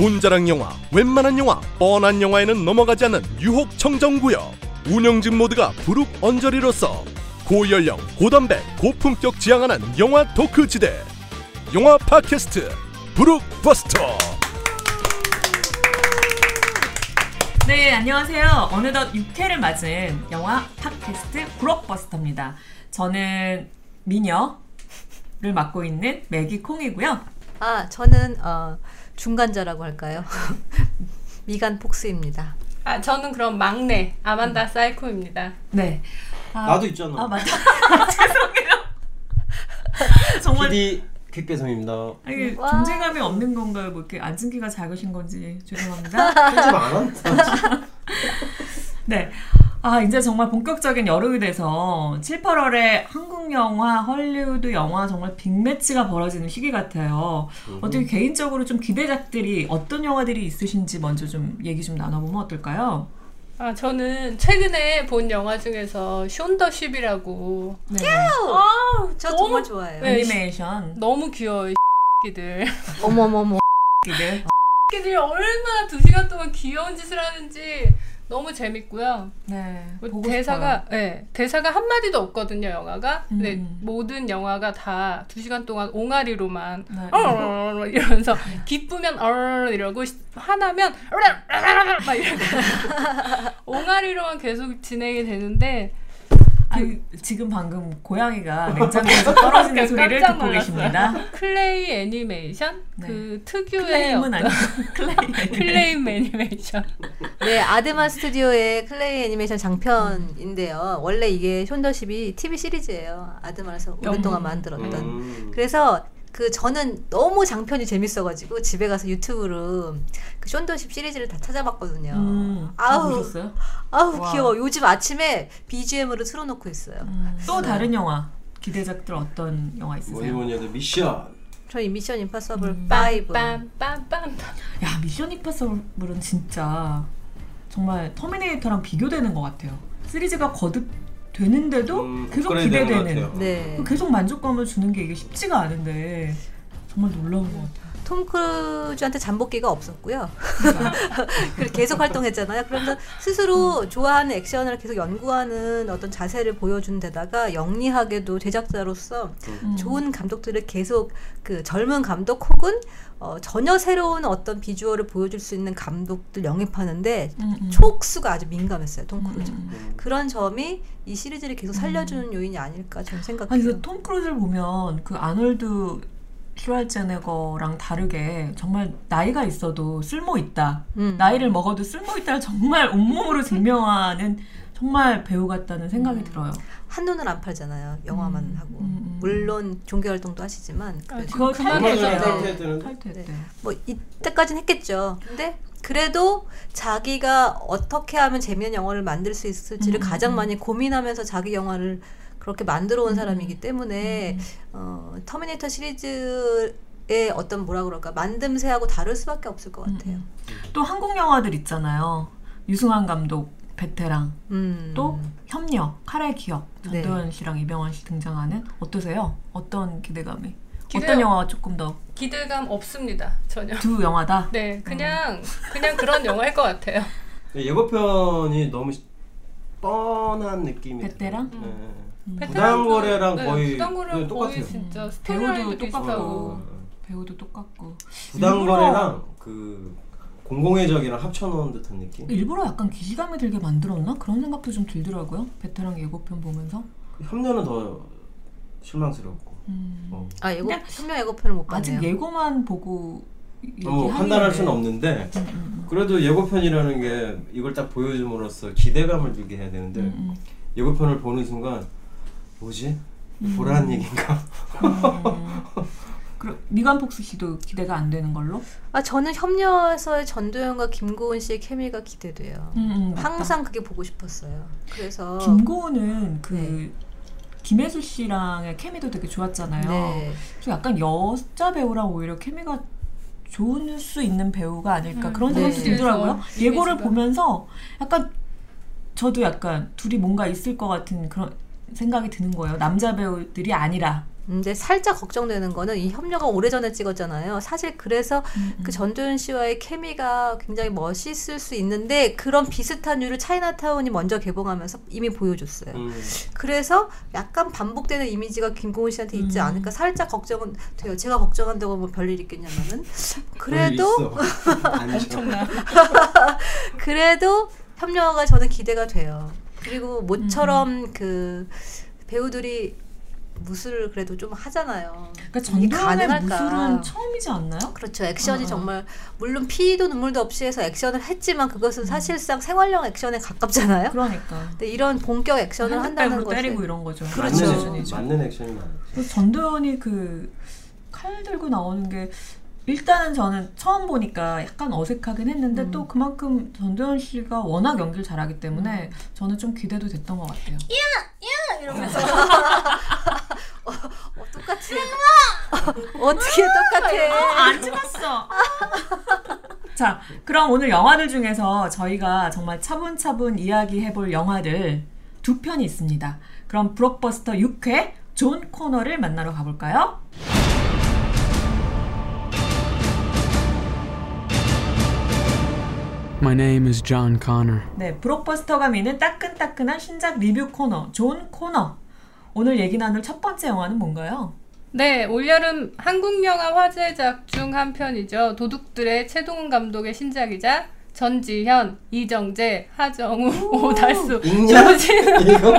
돈자랑 영화, 웬만한 영화, 뻔한 영화에는 넘어가지 않는 유혹 청정구역. 운영진 모드가 부룩 언저리로서 고연령, 고담배, 고품격 지향하는 영화 토크지대. 영화 팟캐스트 부룩버스터. 네, 안녕하세요. 어느덧 6회를 맞은 영화 팟캐스트 브록버스터입니다. 저는 미녀를 맡고 있는 매기 콩이고요. 아, 저는 어, 중간자라고 할까요? 미간 폭스입니다. 아, 저는 그럼 막내 아만다 사이코입니다. 네. 아, 나도 있잖아. 아, 맞다. 죄송해요. 정말 PD 퀵배송입니다. 와. 존재감이 없는 건가요? 뭐 이렇게 앉은 키가 작으신 건지 죄송합니다. 편집 안 한다. 네. 아, 이제 정말 본격적인 여름이 돼서 7, 8월에 한국 영화, 헐리우드 영화 정말 빅매치가 벌어지는 시기 같아요. 어떻게 개인적으로 좀 기대작들이 어떤 영화들이 있으신지 먼저 좀 얘기 좀 나눠보면 어떨까요? 아, 저는 최근에 본 영화 중에서 션더쉽이라고 네. 아, 저 너무- 정말 좋아해요. 네. 애니메이션. 너무 귀여워, 이 새끼들. 어머머머. 기들. 새끼들이 얼마나 두 시간 동안 귀여운 짓을 하는지 너무 재밌고요. 네. 뭐 대사가 네, 대사가 한 마디도 없거든요, 영화가. 근데 음. 모든 영화가 다 두 시간 동안 옹알이로만 싶어요. 네. 이러면서 기쁘면 이러고 시- 화나면 막 이렇게 옹알이로만 계속 진행이 되는데 아니, 지금 방금 고양이가 냉장고에서 떨어지는 소리를 깜짝 듣고. 계십니다. 클레이 애니메이션 네. 그 특유의 클레임은 아니고 클레임. 클레이 애니메이션 네, 아드만 스튜디오의 클레이 애니메이션 장편인데요. 원래 이게 Shaun the Sheep이 TV 시리즈예요. 아드만에서 오랫동안 음. 만들었던. 음. 그래서 그 저는 너무 장편이 재밌어가지고 집에 가서 유튜브로 그 Shaun the Sheep 시리즈를 다 찾아봤거든요. 음, 다 아우, 보셨어요? 아우 와. 귀여워. 요즘 아침에 BGM으로 틀어놓고 있어요. 음, 또 다른 영화 기대작들 어떤 영화 뭐니 있으세요? 뭐니 해도 미션. 저희 Mission Impossible 음. 5. 빰빰빰빰 야 Mission Impossible은 진짜 정말 터미네이터랑 비교되는 것 같아요. 시리즈가 거듭 되는데도 음, 계속 기대되는. 네. 계속 만족감을 주는 게 이게 쉽지가 않은데 정말 놀라운 것 같아요. 톰 크루즈한테 잠복기가 없었고요. 그러니까 계속 활동했잖아요. 그러면서 스스로 좋아하는 액션을 계속 연구하는 어떤 자세를 보여준 데다가 영리하게도 제작자로서 음. 좋은 감독들을 계속 그 젊은 감독 혹은 어, 전혀 새로운 어떤 비주얼을 보여줄 수 있는 감독들 영입하는데 음, 음. 촉수가 아주 민감했어요. 톰 크루즈. 음. 음. 그런 점이 이 시리즈를 계속 살려주는 요인이 아닐까 저는 아니 생각해요. 그톰 크루즈를 보면 그 아놀드 슈왈제네거랑 다르게 정말 나이가 있어도 쓸모 있다. 음. 나이를 먹어도 쓸모 있다를 정말 온몸으로 증명하는 정말 배우 같다는 생각이 들어요. 한눈을 안 팔잖아요. 영화만 음, 하고. 음, 음. 물론 종교 활동도 하시지만 아, 그거 전에 해줘요. 탈퇴했다는 탈퇴했대. 뭐 이때까지는 했겠죠. 근데 그래도 자기가 어떻게 하면 재미있는 영화를 만들 수 있을지를 음, 가장 음. 많이 고민하면서 자기 영화를 그렇게 만들어 온 음, 사람이기 때문에 음. 어, 터미네이터 시리즈 의 어떤 뭐라 그럴까 만듦새하고 다를 수밖에 없을 것 같아요. 음, 또 한국 영화들 있잖아요. 류승완 감독 베테랑 음. 또 협녀 칼의 기억 네. 전도연 씨랑 이병헌 씨 등장하는 어떠세요? 어떤 기대감이? 기대요. 어떤 영화가 조금 더두 기대감 없습니다 전혀 영화다. 네 그냥 그냥 그런 영화일 것 같아요 예고편이 너무 시- 뻔한 느낌이. 베테랑? 들어요. 네. 부당거래랑 네, 거의 부당거래랑 네, 똑같아요. 거의 진짜 음. 배우도 똑같고. 배우도 똑같고 부당거래랑 그 공공의 적이랑 합쳐놓은 듯한 느낌. 일부러 약간 기시감이 들게 만들었나 그런 생각도 좀 들더라고요. 베테랑 예고편 보면서. 협녀는 더 실망스럽고. 음. 어. 아 예고 협력 예고편을 못 봤네요. 아직 예고만 보고 얘기하기에는- 판단할 수는 없는데 음, 음, 그래도 예고편이라는 게 이걸 딱 보여줌으로써 기대감을 주게 해야 되는데 음, 음, 예고편을 보는 순간 뭐지? 음. 보라는 얘긴가? 음. 그럼 미간 폭스 씨도 기대가 안 되는 걸로? 아 저는 협녀에서의 전도연과 김고은 씨의 케미가 기대돼요. 음, 음, 맞다. 항상 그게 보고 싶었어요. 그래서 김고은은 그 네. 김혜수 씨랑의 케미도 되게 좋았잖아요. 네. 그래서 약간 여자 배우랑 오히려 케미가 좋을 수 있는 배우가 아닐까 음, 그런 네. 생각도 들더라고요. 예고를 보면서 약간 저도 약간 둘이 뭔가 있을 것 같은 그런 생각이 드는 거예요. 남자 배우들이 아니라 근데 살짝 걱정되는 거는 이 협녀가 오래전에 찍었잖아요. 사실 그래서 음, 그 전도연 씨와의 케미가 굉장히 멋있을 수 있는데 그런 비슷한 류를 차이나타운이 먼저 개봉하면서 이미 보여줬어요. 음. 그래서 약간 반복되는 이미지가 김고은 씨한테 있지 음. 않을까 살짝 걱정은 돼요. 제가 걱정한다고 뭐 별일 있겠냐면은 그래도 엄청나. 그래도 협녀가 저는 기대가 돼요. 그리고 모처럼 그 배우들이 무술을 그래도 좀 하잖아요. 그러니까 가능할까? 무술은 처음이지 않나요? 그렇죠. 액션이 어. 정말 물론 피도 눈물도 없이 해서 액션을 했지만 그것은 사실상 생활형 액션에 가깝잖아요. 그러니까 근데 이런 본격 액션을 한다는 것은 때리고 이런 거죠. 그렇죠. 맞는. 맞는 액션이. 그래서 전도연이 그 칼 들고 나오는 게 일단은 저는 처음 보니까 약간 어색하긴 했는데 음. 또 그만큼 전도연 씨가 워낙 연기를 잘하기 때문에 저는 좀 기대도 됐던 것 같아요. 이러면서 어, 어, 똑같아. 어떻게 똑같아? 안 찍었어. 자, 그럼 오늘 영화들 중에서 저희가 정말 차분차분 이야기해볼 영화들 두 편이 있습니다. 그럼 블록버스터 6회 존 코너를 만나러 가볼까요? My name is John Connor. 네, 블록버스터가 미는 따끈따끈한 신작 리뷰 코너, 존 코너. 오늘 얘기 나눌 첫 번째 영화는 뭔가요? 네, 올여름 한국 영화 화제작 중 한 편이죠. 도둑들의 최동훈 감독의 신작이자 전지현, 이정재, 하정우, 오달수? 조진우?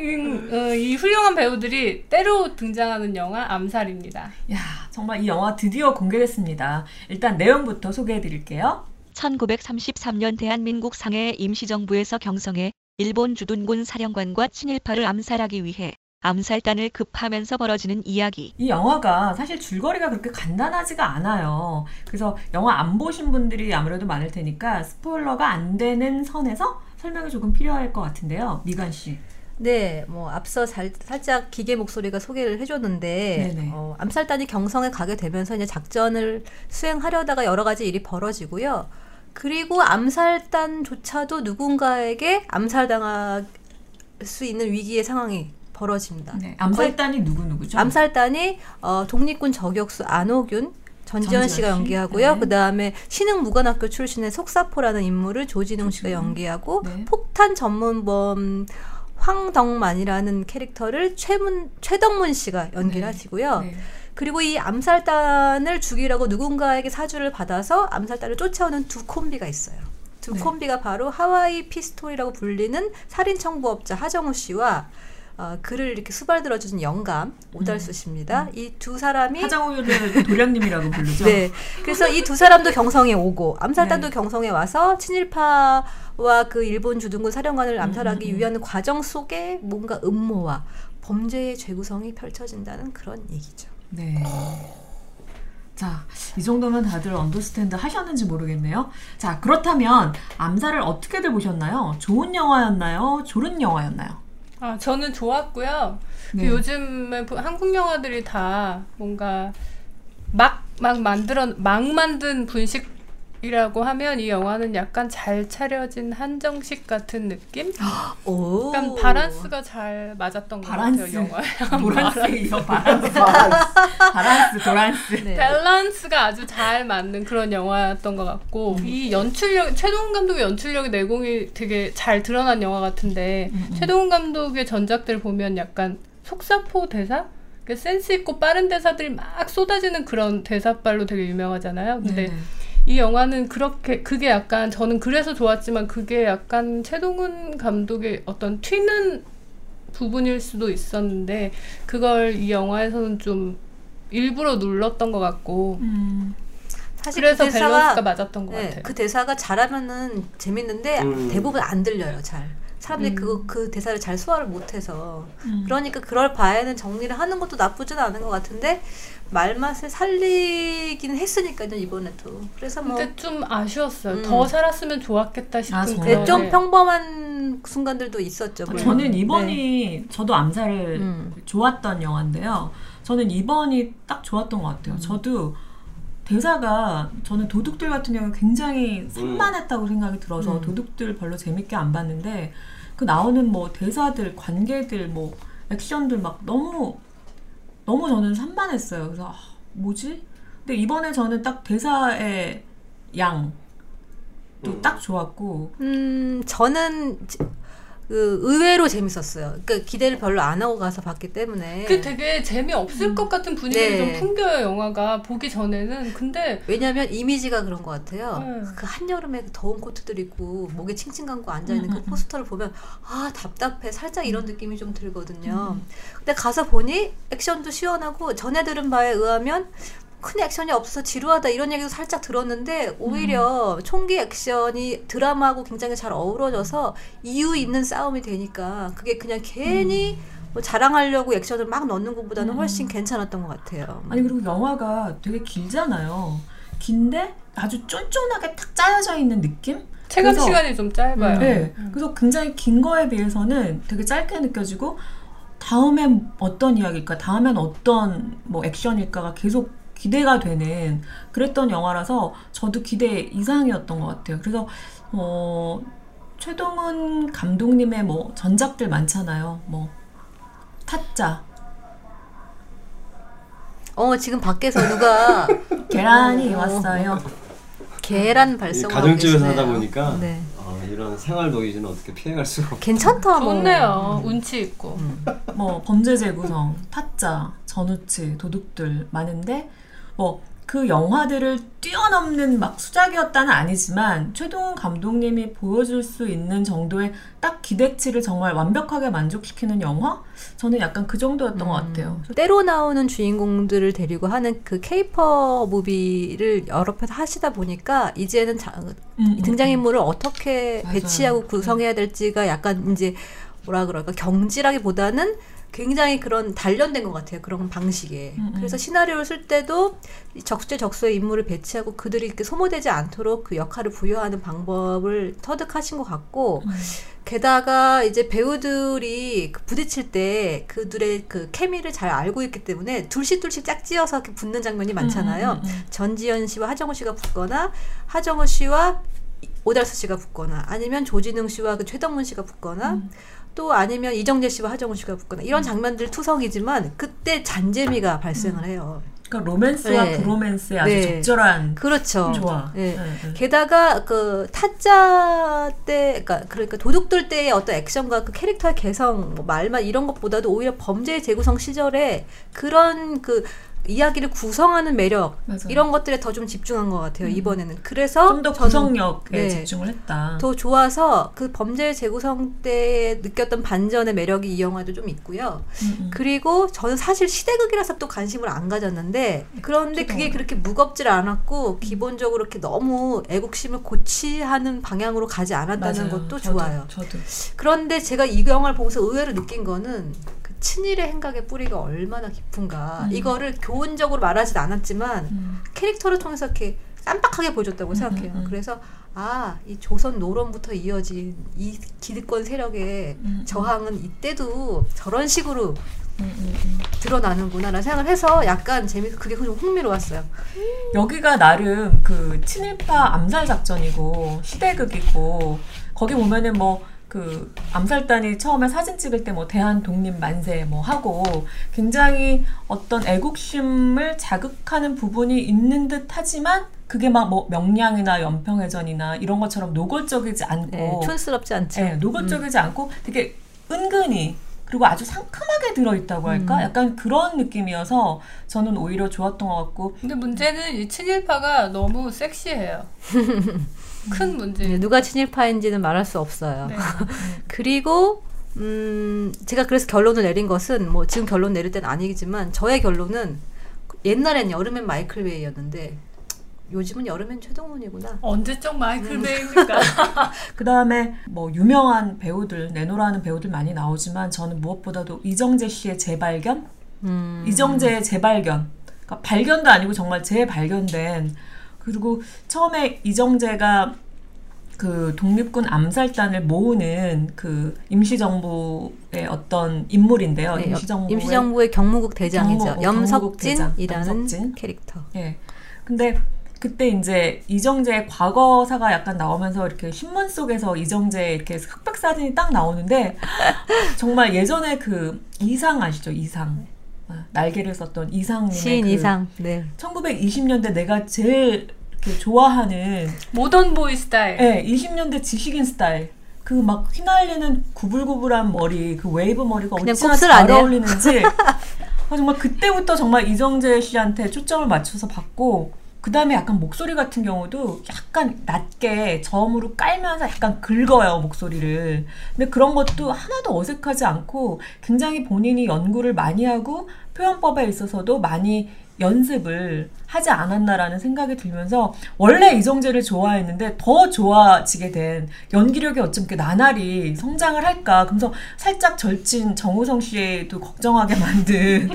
음, 어, 이 훌륭한 배우들이 때로 등장하는 영화 암살입니다. 야, 정말 이 영화 드디어 공개됐습니다. 일단 내용부터 소개해 드릴게요. 1933년 대한민국 상해 임시정부에서 경성에 일본 주둔군 사령관과 친일파를 암살하기 위해 암살단을 급하면서 벌어지는 이야기. 이 영화가 사실 줄거리가 그렇게 간단하지가 않아요. 그래서 영화 안 보신 분들이 아무래도 많을 테니까 스포일러가 안 되는 선에서 설명이 조금 필요할 것 같은데요. 미간 씨. 네, 뭐 앞서 살, 살짝 기계 목소리가 소개를 해줬는데. 어, 암살단이 경성에 가게 되면서 이제 작전을 수행하려다가 여러 가지 일이 벌어지고요. 그리고 암살단조차도 누군가에게 암살당할 수 있는 위기의 상황이 벌어집니다. 네, 암살단이 누구 누구죠? 암살단이 어, 독립군 저격수 안호균 전지현 씨가 씨? 연기하고요. 네. 그 다음에 신흥 무관학교 출신의 속사포라는 인물을 조진웅 씨가. 연기하고 네. 폭탄 전문범 황덕삼이라는 캐릭터를 최문 최덕문 씨가 연기를 네. 하시고요. 네. 그리고 이 암살단을 죽이라고 누군가에게 사주를 받아서 암살단을 쫓아오는 두 콤비가 있어요. 두 네. 콤비가 바로 하와이 피스톨이라고 불리는 살인 청부업자 하정우 씨와 어, 그를 이렇게 수발들어주는 영감 오달수 씨입니다. 이두 사람이 음. 하정우를 도련님이라고 부르죠. 네. 그래서 이 두 사람도 경성에 오고 암살단도 네. 경성에 와서 친일파와 그 일본 주둔군 사령관을 암살하기 음, 음. 위한 과정 속에 뭔가 음모와 범죄의 재구성이 펼쳐진다는 그런 얘기죠. 네. 자, 이 정도면 다들 언더스탠드 하셨는지 모르겠네요. 자, 그렇다면 암살을 어떻게들 보셨나요? 좋은 영화였나요? 졸은 영화였나요? 아, 저는 좋았고요. 네. 그 요즘에 보- 한국 영화들이 다 뭔가 막, 막 만들어, 막 만든 분식 이라고 하면 이 영화는 약간 잘 차려진 한정식 같은 느낌? 오. 약간 바란스가 잘 맞았던 것 바란스. 같아요, 영화에. 이어 바란스. 바란스, 도란스. 네. 밸런스가 아주 잘 맞는 그런 영화였던 것 같고 음. 이 연출력 최동훈 감독의 연출력의 내공이 되게 잘 드러난 영화 같은데 음, 음. 최동훈 감독의 전작들 보면 약간 속사포 대사 그 센스 있고 빠른 대사들이 막 쏟아지는 그런 대사발로 되게 유명하잖아요. 근데 네네. 이 영화는 그렇게 그게 약간 저는 그래서 좋았지만 그게 약간 최동훈 감독의 어떤 튀는 부분일 수도 있었는데 그걸 이 영화에서는 좀 일부러 눌렀던 것 같고 음, 사실 그래서 그 대사가 밸런스가 맞았던 것 네, 같아요. 그 대사가 잘하면은 재밌는데 음. 대부분 안 들려요, 잘. 사람들이 음. 그, 그 대사를 잘 소화를 못해서. 음. 그러니까 그럴 바에는 정리를 하는 것도 나쁘진 않은 것 같은데, 말맛을 살리긴 했으니까요, 이번에도. 그래서 뭐. 근데 좀 아쉬웠어요. 음. 더 살았으면 좋았겠다 싶은 아? 네, 그런 좀 네. 평범한 순간들도 있었죠. 물론. 저는 이번이 네. 저도 암살을 음. 좋았던 영화인데요. 저는 이번이 딱 좋았던 것 음. 같아요. 저도 대사가 저는 도둑들 같은 경우 굉장히 산만했다고 생각이 들어서 음. 도둑들 별로 재밌게 안 봤는데 그 나오는 뭐 대사들 관계들 뭐 액션들 막 너무 너무 저는 산만했어요. 그래서 아, 뭐지? 근데 이번에 저는 딱 대사의 양도 음. 딱 좋았고 음, 저는 지- 그 의외로 재밌었어요. 그러니까 기대를 별로 안 하고 가서 봤기 때문에. 그 되게 재미없을 것 같은 분위기를 네. 좀 풍겨요 영화가 보기 전에는 근데 왜냐면 이미지가 그런 것 같아요. 네. 그 한여름에 그 더운 코트들 입고 목에 칭칭 감고 앉아 있는 음, 그 음, 포스터를 보면 아 답답해 살짝 이런 느낌이 좀 들거든요. 근데 가서 보니 액션도 시원하고 전에 들은 바에 의하면 큰 액션이 없어서 지루하다 이런 얘기도 살짝 들었는데 오히려 총기 액션이 드라마하고 굉장히 잘 어우러져서 이유 있는 싸움이 되니까 그게 그냥 괜히 뭐 자랑하려고 액션을 막 넣는 것보다는 훨씬 괜찮았던 것 같아요. 아니 그리고 영화가 되게 길잖아요. 긴데 아주 쫀쫀하게 딱 짜여져 있는 느낌? 체감 그래서- 시간이 좀 짧아요. 네. 그래서 굉장히 긴 거에 비해서는 되게 짧게 느껴지고 다음엔 어떤 이야기일까, 다음엔 어떤 뭐 액션일까가 계속 기대가 되는 그랬던 영화라서 저도 기대 이상이었던 것 같아요. 그래서 어 최동훈 감독님의 뭐 전작들 많잖아요. 뭐 타짜, 어 지금 밖에서 누가 계란이 어. 왔어요. 계란 이 발송하고 가정집에서. 하다 보니까 네. 아, 이런 생활 노이즈는 어떻게 피해갈 수가 없. 괜찮다 뭐. 좋네요. 운치 있고. 뭐 범죄 재구성, 타짜, 전우치, 도둑들 많은데 뭐 그 영화들을 뛰어넘는 막 수작이었다는 아니지만 최동훈 감독님이 보여줄 수 있는 정도의 딱 기대치를 정말 완벽하게 만족시키는 영화? 저는 약간 그 정도였던 것 같아요. 때로 나오는 주인공들을 데리고 하는 그 케이퍼 무비를 여러 편 하시다 보니까 이제는 자- 음, 음, 등장인물을 어떻게 맞아요. 배치하고 구성해야 될지가 약간 이제 뭐라 그럴까 경질하기보다는 굉장히 그런 단련된 것 같아요 그런 방식에 음, 음. 그래서 시나리오를 쓸 때도 이 적재 적소의 인물을 배치하고 그들이 이렇게 소모되지 않도록 그 역할을 부여하는 방법을 터득하신 것 같고 음. 게다가 이제 배우들이 그 부딪힐 때 그들의 그 케미를 잘 알고 있기 때문에 둘씩둘씩 짝지어서 이렇게 붙는 장면이 많잖아요. 음, 음, 음. 전지현 씨와 하정우 씨가 붙거나 하정우 씨와 오달수 씨가 붙거나 아니면 조진웅 씨와 그 최덕문 씨가 붙거나 음. 또 아니면 이정재 씨와 하정우 씨가 붙거나 이런 장면들 투성이지만 그때 잔재미가 발생을 해요. 그러니까 로맨스와 네. 브로맨스의 아주 네. 적절한 그렇죠. 조화. 네. 네, 네. 게다가 그 타짜 때, 그러니까, 그러니까 도둑들 때의 어떤 액션과 그 캐릭터의 개성, 뭐 말만 이런 것보다도 오히려 범죄의 재구성 시절에 그런 그 이야기를 구성하는 매력 맞아요. 이런 것들에 더 좀 집중한 것 같아요 음. 이번에는. 그래서 좀 더 구성력에 네. 집중을 했다. 더 좋아서 그 범죄의 재구성 때 느꼈던 반전의 매력이 이 영화도 좀 있고요. 음, 음. 그리고 저는 사실 시대극이라서 또 관심을 안 가졌는데 그런데 그게. 그렇게 무겁질 않았고 기본적으로 이렇게 너무 애국심을 고취하는 방향으로 가지 않았다는 맞아요. 것도 저도, 좋아요. 저도. 그런데 제가 이 영화를 보면서 의외로 느낀 거는 그 친일의 행각의 뿌리가 얼마나 깊은가 음. 이거를 교훈적으로 말하진 않았지만 음. 캐릭터를 통해서 이렇게 깜빡하게 보여줬다고 음, 생각해요. 음, 음. 그래서 아, 이 조선 노론부터 이어진 이 기득권 세력의 음, 음. 저항은 이때도 저런 식으로 음, 음, 음. 드러나는구나라는 생각을 해서 약간 재밌 그게 좀 흥미로웠어요. 여기가 나름 그 친일파 암살 작전이고 시대극이고 거기 보면은 뭐 그 암살단이 처음에 사진 찍을 때 뭐 대한 독립 만세 뭐 하고 굉장히 어떤 애국심을 자극하는 부분이 있는 듯 하지만 그게 막 뭐 명량이나 연평해전이나 이런 것처럼 노골적이지 않고 네, 촌스럽지 않죠. 네, 노골적이지 않고 되게 은근히 그리고 아주 상큼하게 들어있다고 할까? 음. 약간 그런 느낌이어서 저는 오히려 좋았던 것 같고 근데 문제는 이 친일파가 너무 섹시해요. 큰 문제. 네, 누가 친일파인지는 말할 수 없어요. 네. 그리고 음, 제가 그래서 결론을 내린 것은 뭐 지금 결론 내릴 때는 아니지만 저의 결론은 옛날엔 여름엔 마이클 베이였는데 요즘은 여름엔 최동훈이구나. 언제적 마이클 베이입니까? 그 다음에 뭐 유명한 배우들 내노라하는 배우들 많이 나오지만 저는 무엇보다도 이정재 씨의 재발견, 음. 이정재의 재발견, 그러니까 발견도 아니고 정말 재발견된 그리고 처음에 이정재가 그 독립군 암살단을 모으는 그 임시정부의 어떤 인물인데요. 네, 임시정부의 임시정부의 경무국 대장이죠. 경무- 염석진이라는 염석진. 캐릭터. 예. 근데 그때 이제 이정재의 과거사가 약간 나오면서 이렇게 신문 속에서 이정재 이렇게 흑백 사진이 딱 나오는데 정말 예전에 그 이상 아시죠? 이상. 아, 날개를 썼던 이상님의 시인 그 이상. 네. 1920년대 내가 제일 이렇게 좋아하는 모던 보이 스타일. 네, 20년대 지식인 스타일. 그 막 휘날리는 구불구불한 머리, 그 웨이브 머리가 어찌나 잘 아니에요? 어울리는지. 아, 정말 그때부터 정말 이정재 씨한테 초점을 맞춰서 봤고, 그 다음에 약간 목소리 같은 경우도 약간 낮게 저음으로 깔면서 약간 긁어요, 목소리를. 근데 그런 것도 하나도 어색하지 않고 굉장히 본인이 연구를 많이 하고 표현법에 있어서도 많이 연습을 하지 않았나라는 생각이 들면서 원래 이정재를 좋아했는데 더 좋아지게 된 연기력이 어쩜 이렇게 나날이 성장을 할까? 그래서 살짝 절친 정우성 씨도 걱정하게 만든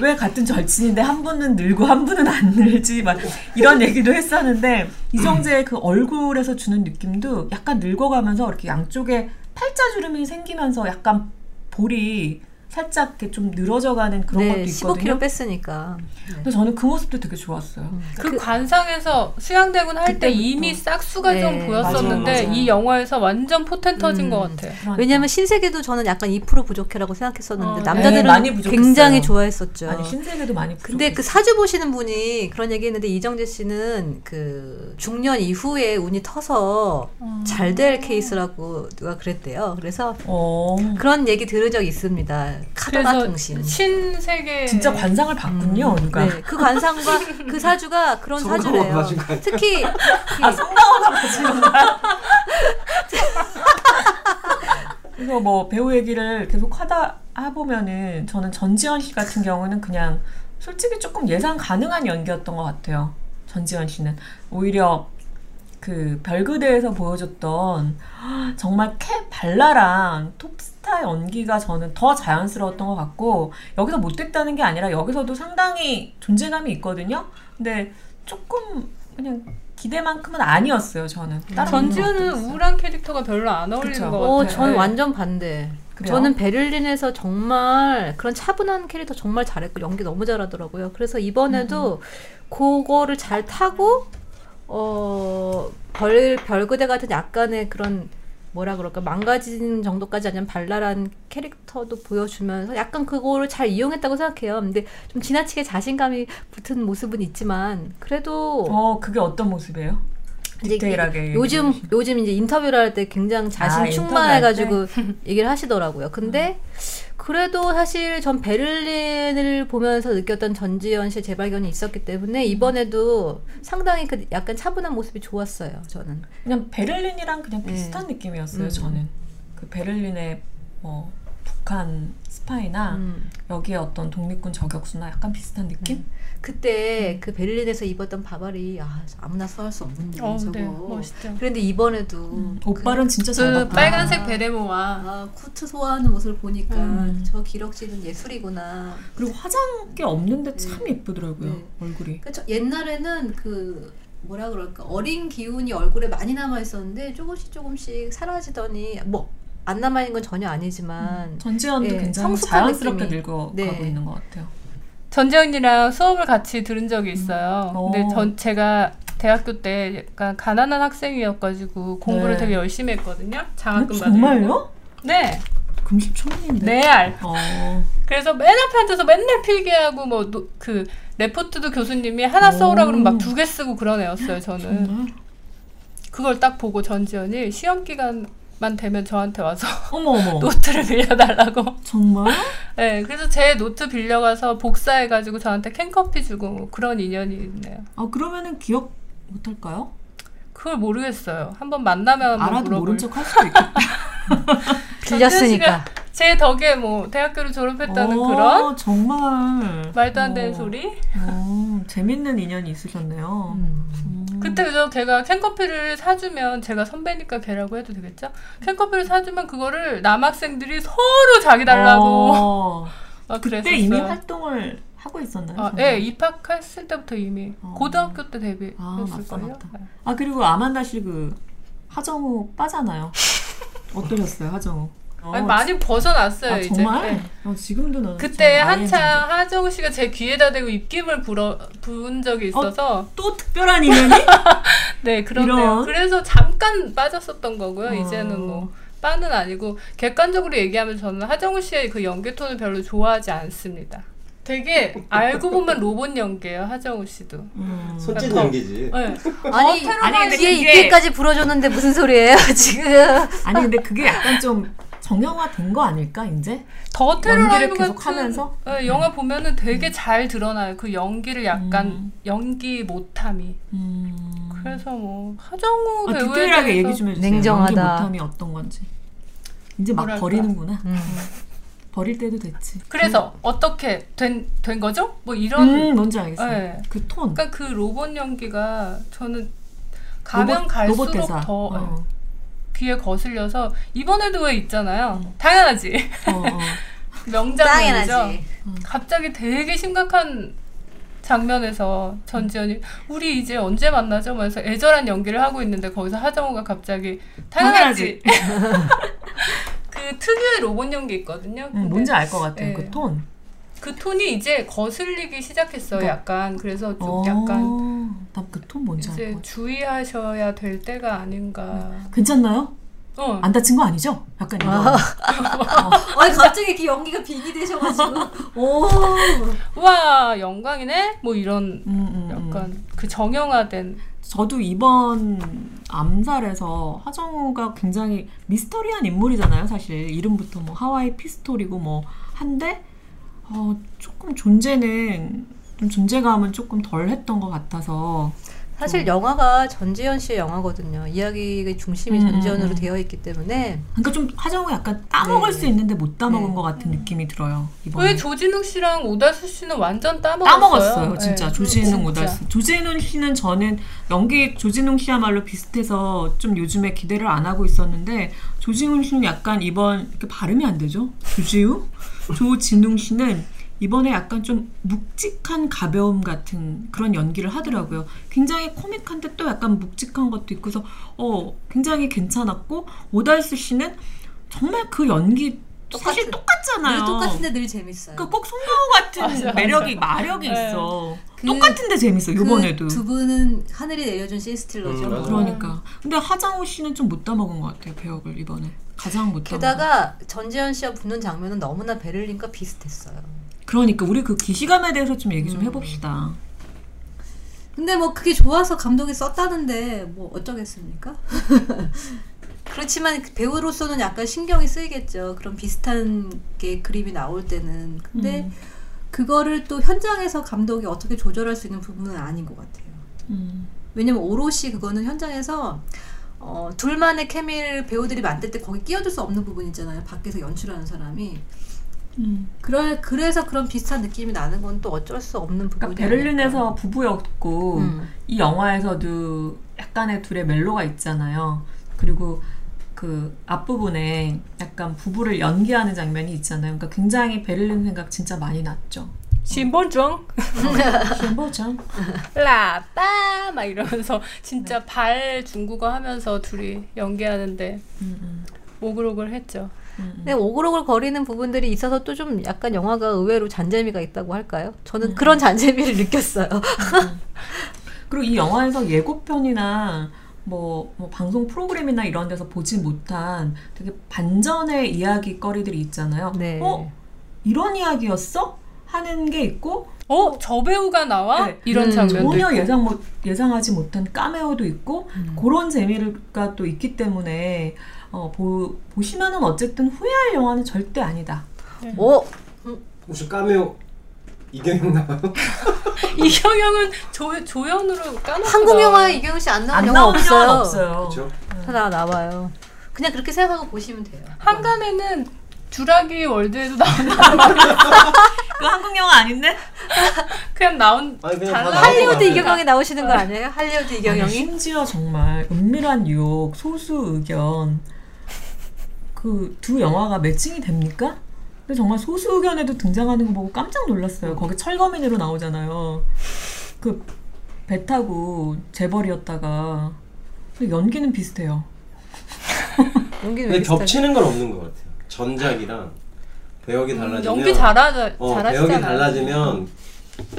왜 같은 절친인데 한 분은 늘고 한 분은 안 늘지? 막 이런 얘기도 했었는데 이정재의 그 얼굴에서 주는 느낌도 약간 늙어가면서 이렇게 양쪽에 팔자주름이 생기면서 약간 볼이 살짝 이렇게 좀 늘어져가는 그런 네, 것도 있거든요. 15kg 뺐으니까. 근데 저는 그 모습도 되게 좋았어요. 그, 그- 관상에서 수양대군 할 때. 이미 싹수가 네, 좀 보였었는데 맞아요, 맞아요. 이 영화에서 완전 포텐 터진 음. 것 같아요. 그러니까. 왜냐하면 신세계도 저는 약간 2% 부족해라고 생각했었는데 어, 남자들은 네. 굉장히 좋아했었죠. 아니 신세계도 많이 근데 그 부족했어요. 사주 보시는 분이 그런 얘기 했는데 이정재 씨는 그 중년 이후에 운이 터서 잘될 케이스라고 누가 그랬대요. 그래서 어, 그런 얘기 들은 적 있습니다. 카더라 그래서 통신. 신세계 진짜 관상을 봤군요, 누가. 네, 그 관상과 그 사주가 그런 사주래요. 특히 아 성당화가 맞지는가? 그래서 뭐 배우 얘기를 계속 하다 해보면은 저는 전지현 씨 같은 경우는 그냥 솔직히 조금 예상 가능한 연기였던 것 같아요. 전지현 씨는 오히려 그 별그대에서 보여줬던 정말 캐 발랄한 톱스 타 연기가 저는 더 자연스러웠던 것 같고 여기서 못됐다는 게 아니라 여기서도 상당히 존재감이 있거든요. 근데 조금 그냥 기대만큼은 아니었어요. 저는 다른 전지현은? 우울한 캐릭터가 별로 안 어울리는 그쵸. 것 어, 같아요. 전 네. 완전 반대. 그래요? 저는 베를린에서 정말 그런 차분한 캐릭터 정말 잘했고 연기 너무 잘하더라고요. 그래서 이번에도 그거를 잘 타고 어, 벌 별그대 같은 약간의 그런 뭐라 그럴까 망가진 정도까지 아니면 발랄한 캐릭터도 보여주면서 약간 그거를 잘 이용했다고 생각해요. 근데 좀 지나치게 자신감이 붙은 모습은 있지만 그래도 어 그게 어떤 모습이에요? 디테일하게 요즘 얘기해 요즘 이제 인터뷰를 할 때 굉장히 자신 아, 충만해가지고 얘기를 하시더라고요. 근데 그래도 사실 전 베를린을 보면서 느꼈던 전지현 씨의 재발견이 있었기 때문에 이번에도 상당히 그 약간 차분한 모습이 좋았어요. 저는. 그냥 베를린이랑 그냥 네. 비슷한 느낌이었어요. 음. 저는 그 베를린의 뭐 북한 스파이나 음. 여기에 어떤 독립군 저격수나 약간 비슷한 느낌? 그때 그 베를린에서 입었던 바바리 아, 아무나 써할 수 없는데 어, 저거. 네, 멋있죠. 그런데 이번에도 음. 옷발은 진짜 잘그 봤다. 빨간색 베레모와 아, 코트 소화하는 모습을 보니까 음. 저 기럭지는 예술이구나. 그리고 화장게 없는데 참 예쁘더라고요 네. 얼굴이. 그저 옛날에는 그 뭐라 그럴까 어린 기운이 얼굴에 많이 남아 있었는데 조금씩 조금씩 사라지더니 뭐 안 남아 있는 건 전혀 아니지만 전지현도 예, 굉장히 성숙한 자연스럽게 느낌이. 늙어가고 네. 있는 것 같아요. 전재현이랑 수업을 같이 들은 적이 있어요. 음. 근데 오. 전 제가 대학교 때 약간 가난한 학생이어가지고 공부를 네. 되게 열심히 했거든요. 어, 장학금 받으려고. 정말요? 네. 금시초문인데. 네 알. 어. 그래서 맨 앞에 앉아서 맨날 필기하고 뭐 그 레포트도 교수님이 하나 써오라 그러면 막 두 개 쓰고 그런 애였어요. 저는 정말? 그걸 딱 보고 전지현이 시험 기간 만 되면 저한테 와서 어머 어머. 노트를 빌려달라고. 정말? 네, 그래서 제 노트 빌려가서 복사해가지고 저한테 캔커피 주고 뭐 그런 인연이 있네요. 아 그러면은 기억 못할까요? 그걸 모르겠어요. 한번 만나면 한번 알아도 모른 물어볼- 척할 수도 있겠다. 빌렸으니까 제 덕에 뭐 대학교를 졸업했다는 어, 그런 정말 말도 안 되는 어. 소리. 어, 재밌는 인연이 있으셨네요. 음. 음. 그때 그래서 걔가 캔커피를 사주면 제가 선배니까 걔라고 해도 되겠죠? 캔커피를 사주면 그거를 남학생들이 서로 자기 달라고 어, 막 그때 그랬었어요. 이미 활동을 하고 있었나요? 아? 예, 입학했을 때부터 이미 어. 고등학교 때 아, 데뷔했을 맞다, 거예요. 맞다. 아 그리고 아만다 씨 그 하정우 빠잖아요. 어떠셨어요, 하정우? 어, 아니, 많이 벗어났어요 아, 이제. 정말? 네. 어, 지금도 는 그때 한창 하정우 씨가 제 귀에다 대고 입김을 불어 본 적이 있어서 또 특별한 인연이? 네 그런데요. 이런. 그래서 잠깐 빠졌었던 거고요. 어. 이제는 뭐 빠는 아니고 객관적으로 얘기하면 저는 하정우 씨의 그 연기 톤을 별로 좋아하지 않습니다. 되게 알고 보면 로봇 연기예요 하정우 씨도. 음. 손짓 더. 연기지. 네. 아니 아니, 근데 뒤에 이때까지 불어줬는데 무슨 소리예요 지금? 아니 근데 그게 약간 좀 정형화된 거 아닐까 이제? 더 테러 연기를 라이브 계속 같은 하면서? 네, 영화 보면은 되게 잘 드러나요. 그 연기를 약간 음. 연기 못함이. 음. 그래서 뭐 하정우 아, 배우에 디테일하게 대해서 얘기 좀 해주세요. 냉정하다. 연기 못함이 어떤 건지. 이제 막 뭐랄까. 버리는구나. 음. 버릴 때도 됐지. 그래서 어떻게 된, 된 거죠? 뭐 이런 음, 뭔지 알겠어. 네. 그 톤. 그러니까 그 로봇 연기가 저는 가면 로봇- 갈수록 로봇 대사. 더 어. 귀에 거슬려서 이번에도 왜 있잖아요. 당연하지. 어, 어. 명장면이죠. 당연하지. 갑자기 되게 심각한 장면에서 전지현이 우리 이제 언제 만나죠? 하면서 애절한 연기를 하고 있는데 거기서 하정우가 갑자기 당연하지. 그 특유의 로봇 연기 있거든요. 응, 근데 뭔지 알 것 같아요. 네. 그 톤. 그 톤이 이제 거슬리기 시작했어요. 뭐. 약간 그래서 좀 어, 약간 나그 톤 뭔지 알 이제 것 같아. 주의하셔야 될 때가 아닌가. 괜찮나요? 어. 안 다친 거 아니죠? 약간 이런. 아. 아니 갑자기 이렇게 연기가 빙이 되셔가지고 오 와 영광이네. 뭐 이런 음, 음, 음. 약간 그 정형화된 저도 이번 암살에서 하정우가 굉장히 미스터리한 인물이잖아요. 사실 이름부터 뭐 하와이 피스톨이고 뭐 한데 어, 조금 존재는 좀 존재감은 조금 덜 했던 것 같아서 사실 영화가 전지현 씨의 영화거든요. 이야기의 중심이 음, 전지현으로 음, 음. 되어 있기 때문에 그러니까 좀 하정우 약간 따먹을 네. 수 있는데 못 따먹은 네. 것 같은 느낌이 들어요. 이번에. 왜 조진웅 씨랑 오달수 씨는 완전 따먹었어요. 따먹었어요, 진짜 네. 조진웅. 오달수. 조진웅 씨는 저는 연기 조진웅 씨야말로 비슷해서 좀 요즘에 기대를 안 하고 있었는데 조진웅 씨는 약간 이번 이렇게 발음이 안 되죠? 조지우? 조진웅 씨는 이번에 약간 좀 묵직한 가벼움 같은 그런 연기를 하더라고요. 굉장히 코믹한데 또 약간 묵직한 것도 있고 해서 어 굉장히 괜찮았고 오달수 씨는 정말 그 연기 사실 똑같은- 똑같잖아요. 늘 똑같은데 늘 재밌어요. 그러니까 꼭 송강호 같은 맞아, 맞아. 매력이 마력이 네. 있어. 그- 똑같은데 재밌어. 이번에도. 그 두 분은 하늘이 내려준 신스틸러죠. 음, 맞아. 그러니까. 근데 하장우 씨는 좀못 따먹은 것 같아요. 배역을 이번에 가장 못. 게다가 전지현 씨와 붙는 장면은 너무나 베를린과 비슷했어요. 그러니까 우리 그 기시감에 대해서 좀 얘기 좀 음. 해봅시다. 근데 뭐 그게 좋아서 감독이 썼다는데 뭐 어쩌겠습니까? 그렇지만 그 배우로서는 약간 신경이 쓰이겠죠. 그런 비슷한 게 그림이 나올 때는. 근데 음. 그거를 또 현장에서 감독이 어떻게 조절할 수 있는 부분은 아닌 것 같아요. 음. 왜냐면 오롯이 그거는 현장에서 어, 둘만의 케미를 배우들이 만들 때 거기 끼어들 수 없는 부분 있잖아요. 밖에서 연출하는 사람이. 음. 그래, 그래서 그런 비슷한 느낌이 나는 건 또 어쩔 수 없는 부분이 그러니까 베를린에서 부부였고 음. 이 영화에서도 약간의 둘의 멜로가 있잖아요. 그리고 그 앞부분에 약간 부부를 연기하는 장면이 있잖아요. 그러니까 굉장히 베를린 생각 진짜 많이 났죠. 신본중 신보장. 라빠 막 이러면서 진짜 네. 발 중국어 하면서 둘이 연기하는데 음, 음, 오글오글 했죠. 음, 음. 근데 오글오글 거리는 부분들이 있어서 또 좀 약간 영화가 의외로 잔재미가 있다고 할까요? 저는 음. 그런 잔재미를 느꼈어요. 그리고 이 영화에서 예고편이나 뭐, 뭐 방송 프로그램이나 이런 데서 보지 못한 되게 반전의 이야기거리들이 있잖아요. 네. 어? 이런 이야기였어? 하는 게 있고 어? 저 배우가 나와? 네. 이런 음, 장면도 전혀 있고. 예상 못 예상하지 못한 까메오도 있고 음. 그런 재미가 또 있기 때문에 어, 보, 보시면은 어쨌든 후회할 영화는 절대 아니다. 오, 혹시 까메오 이경영 나와요? 이경영은 조, 조연으로 까놓고 한국. 영화에 이경영 씨 안 나온 안 영화 나오는 없어요. 영화는 없어요. 그렇죠. 다 나와요. 그냥 그렇게 생각하고 보시면 돼요. 한간에는 주라기 월드에도 나온 그 한국 영화 아닌데? 그냥 나온 아니, 그냥 잘다 나온 할리우드. 이경영이 나오시는 거 아니에요? 할리우드 이경영이? 심지어 정말 은밀한 유혹, 소수 의견 그 두 영화가 매칭이 됩니까? 근데 정말 소수 의견에도 등장하는 거 보고 깜짝 놀랐어요. 거기 철거민으로 나오잖아요. 그 배 타고 재벌이었다가 연기는 비슷해요. 연기는 근데? 겹치는 건 없는 것 같아요. 전작이랑 배역이 달라지면 연기 잘하자 어, 잘하시잖아요. 배역이 달라지면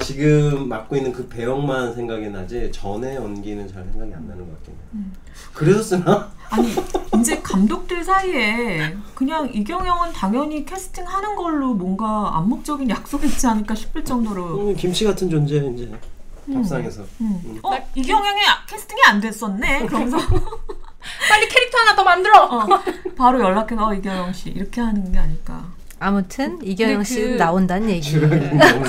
지금 맡고 있는 그 배역만 생각이 나지 전에 연기는 잘 생각이 안 나는 것 같긴 해요. 음. 그래서 쓰나? 아니 이제 감독들 사이에 그냥 이경영은 당연히 캐스팅하는 걸로 뭔가 암묵적인 약속이 있지 않을까 싶을 정도로 음, 김치 같은 존재 이제 음. 밥상에서. 음. 음. 어 이경영이 캐스팅이 안 됐었네 그러면서 빨리 캐릭터 하나 더 만들어. 어, 바로 연락해서 어, 이경영 씨 이렇게 하는 게 아닐까 아무튼 이경영 씨 그- 나온다는 얘기. 주력이 너무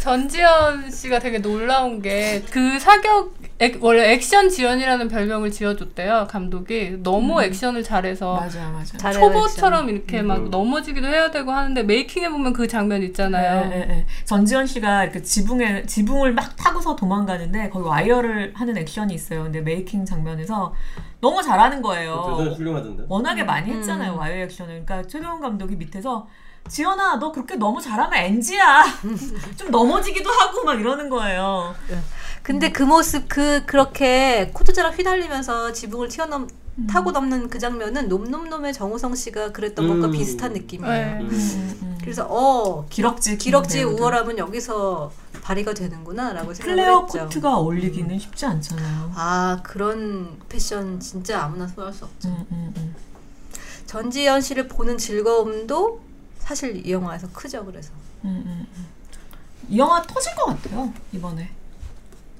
전지현 씨가 되게 놀라운 게 그 사격 액- 원래 액션 지현이라는 별명을 지어줬대요 감독이 너무 액션을 잘해서 맞아 맞아 초보처럼 이렇게 막 음. 넘어지기도 해야 되고 하는데 making에 보면 그 장면 있잖아요. 예, 예, 예. 전지현 씨가 이렇게 지붕에 지붕을 막 타고서 도망가는데 거기 와이어를 하는 액션이 있어요. 근데 making 장면에서 너무 잘하는 거예요. 대단히 훌륭하던데. 워낙에 많이 음. 했잖아요 와이어 액션을. 그러니까 최동훈 감독이 밑에서 지현아 너 그렇게 너무 잘하면 NG야. 좀 넘어지기도 하고 막 이러는 거예요. 근데 그 모습 그 그렇게 코트자락 휘날리면서 지붕을 튀어넘 음. 타고 넘는 그 장면은 놈놈놈의 정우성 씨가 그랬던 것과 음. 비슷한 느낌이에요. 네. 음. 음, 음. 그래서 어 기럭지 배우들. 우월함은 여기서 발휘가 되는구나라고 생각을 플레어 했죠. 코트가 어울리기는 쉽지 않잖아요. 아 그런 패션 진짜 아무나 소화할 수 없죠. 음, 음, 음. 전지현 씨를 보는 즐거움도 사실 이 영화에서 크죠. 그래서 음, 음, 음. 이 영화 터질 것 같아요 이번에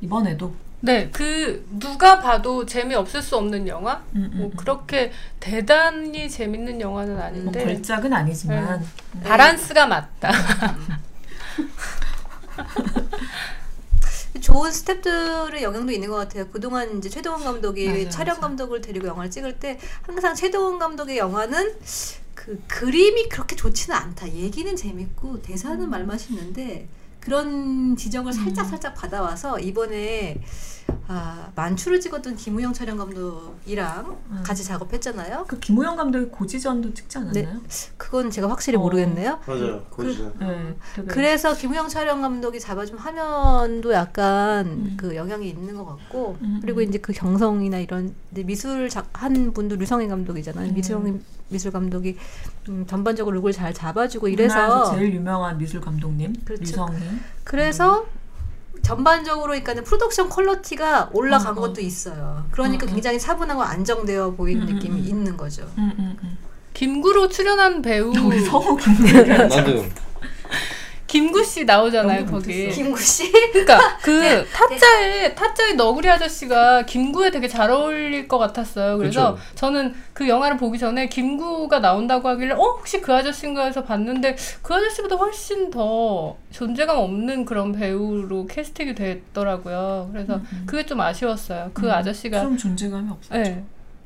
이번에도 네, 그 누가 봐도 재미 없을 수 없는 영화. 음, 음, 뭐 음. 그렇게 대단히 재밌는 영화는 뭐 아닌데 걸작은 아니지만 바란스가 맞다. 좋은 스탭들의 영향도 있는 것 같아요. 그동안 이제 최동원 감독이 맞아요, 촬영 맞아요. 감독을 데리고 영화를 찍을 때 항상 최동원 감독의 영화는 그 그림이 그렇게 좋지는 않다. 얘기는 재밌고 대사는 음. 말맛있는데 그런 지적을 살짝 살짝 받아와서 이번에 아, 만추를 찍었던 김우영 촬영 감독이랑 음. 같이 작업했잖아요. 그 김호영 감독이 고지전도 찍지 않았나요? 그건 제가 확실히 어. 모르겠네요. 맞아요. 거기서. 네. 되게 그래서 김우영 촬영 감독이 잡아준 화면도 약간 음. 그 영향이 있는 것 같고 음, 그리고 음. 이제 그 경성이나 이런 미술 작, 한 분도 류성희 감독이잖아요. 음. 미술 미술 감독이 음, 전반적으로 look을 잘 잡아주고 이래서 제일 유명한 미술 감독님 그렇죠. 류성희 그래서 전반적으로 그러니까 프로덕션 quality가 올라간 어, 어. 것도 있어요. 그러니까 어, 어. 굉장히 차분하고 안정되어 보이는 음, 느낌이 음, 음. 있는 거죠. 음, 음, 음. 김구로 출연한 배우 우리 성우 김대리 나도 김구 씨 나오잖아요 거기. 김구 씨 그러니까 그 네, 타짜의 타짜의 너구리 아저씨가 김구에 되게 잘 어울릴 것 같았어요. 그래서 그쵸. 저는 그 영화를 보기 전에 김구가 나온다고 하길래 어 혹시 그 아저씨인가 해서 봤는데 그 아저씨보다 훨씬 더 존재감 없는 그런 배우로 캐스팅이 됐더라고요. 그래서 그게 좀 아쉬웠어요. 그 음, 아저씨가 좀 존재감이 없었죠. 네.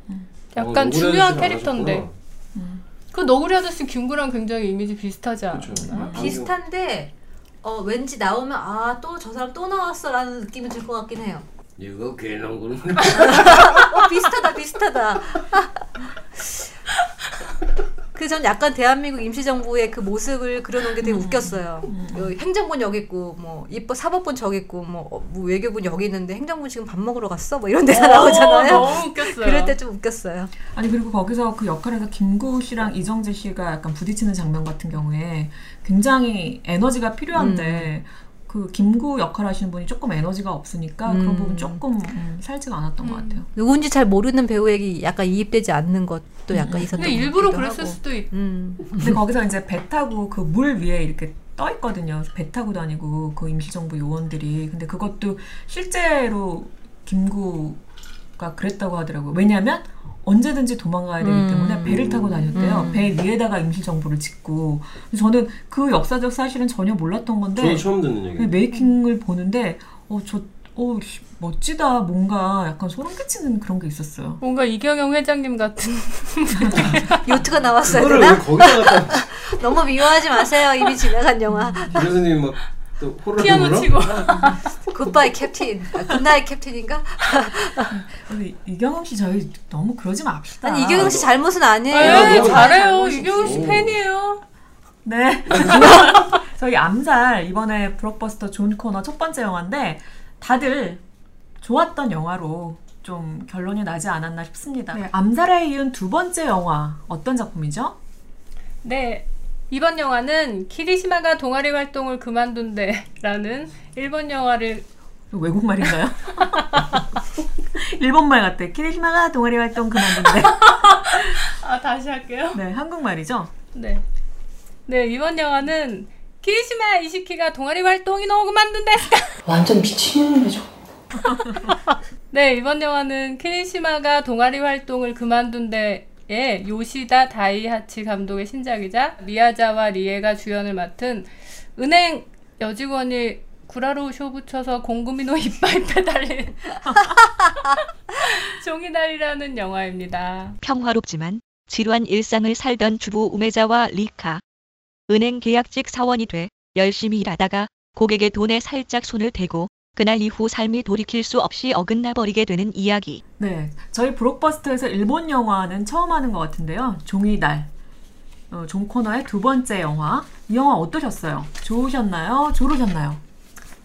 음. 약간 어, 중요한 캐릭터인데 음. 그 너구리 아저씨 김구랑 굉장히 이미지 비슷하지 그쵸. 않나요? 음. 비슷한데 어, 왠지 나오면 아 또 저 사람 또 나왔어라는 느낌이 들 것 같긴 해요. 이거 개랑군. 어 비슷하다 비슷하다. 그전 약간 대한민국 임시정부의 그 모습을 그려놓은 게 되게 웃겼어요. 여기 행정부 여기 있고 뭐 입법 사법부 저기 있고 뭐, 어, 뭐 외교부 여기 있는데 행정부 지금 밥 먹으러 갔어 뭐 이런 나오잖아요. 어, 너무 웃겼어요. 그럴 때 좀 웃겼어요. 아니 그리고 거기서 그 역할에서 김구 씨랑 이정재 씨가 약간 부딪히는 장면 같은 경우에 굉장히 에너지가 필요한데 그 김구 역할 하시는 분이 조금 에너지가 없으니까 그런 음. 부분 조금 음, 살지가 않았던 것 같아요. 누군지 잘 모르는 배우에게 약간 이입되지 않는 것도 약간 있었던 것 근데 일부러 하고. 그랬을 수도 있. 음. 근데 거기서 이제 배 타고 그 물 위에 이렇게 떠 있거든요. 배 타고 다니고 그 임시정부 요원들이. 근데 그것도 실제로 김구 가 그랬다고 하더라고요. 왜냐하면 언제든지 도망가야 되기 음. 때문에 배를 타고 다녔대요. 음. 배 위에다가 임시 정부를 짓고. 그래서 저는 그 역사적 사실은 전혀 몰랐던 건데 저도 처음 듣는 그 얘기. 메이킹을 보는데 어저 어, 씨, 멋지다 뭔가 약간 소름 끼치는 그런 게 있었어요. 뭔가 이경영 회장님 같은 요트가 나왔어야 그거를 왜? 거기다 갖다 너무 미워하지 마세요. 이미 지나간 영화. 김 교수님 막 또 피아노? 치고 Goodbye captain. 아, good night captain인가? 근데 이경영 씨 저희 너무 그러지 맙시다. 아니 이경영 씨 잘못은 아니에요. 네, 너무 잘해요. 이경영 씨 오. 팬이에요. 네. 저희 암살 이번에 블록버스터 존 코너 첫 번째 영화인데 다들 좋았던 영화로 좀 결론이 나지 않았나 싶습니다. 네, 암살에 이은 두 번째 영화 어떤 작품이죠? 네. 이번 영화는 키리시마가 동아리 활동을 그만둔 데 라는 일본 영화를 외국 말인가요? 일본 말 같아. 키리시마가 동아리 활동 그만둔대. 아 다시 할게요. 네, 한국 말이죠? 네. 네, 이번 영화는 키리시마 이시키가 동아리 활동이 너무 그만둔 데 완전 미친년이네 저. 네, 이번 영화는 키리시마가 동아리 활동을 그만둔 데 에 요시다 다이하치 감독의 신작이자 미야자와 리에가 주연을 맡은 은행 여직원이 구라로 쇼 붙여서 공구미노 이빨 빼달린 종이날이라는 영화입니다. 평화롭지만 지루한 일상을 살던 주부 우메자와 리카. 은행 계약직 사원이 돼 열심히 일하다가 고객의 돈에 살짝 손을 대고 그날 이후 삶이 돌이킬 수 없이 어긋나 버리게 되는 이야기. 네, 저희 브록버스터에서 일본 영화는 처음 하는 것 같은데요. 종이날. 어, 종 코너의 두 번째 영화. 이 영화 어떠셨어요? 좋으셨나요? 조르셨나요?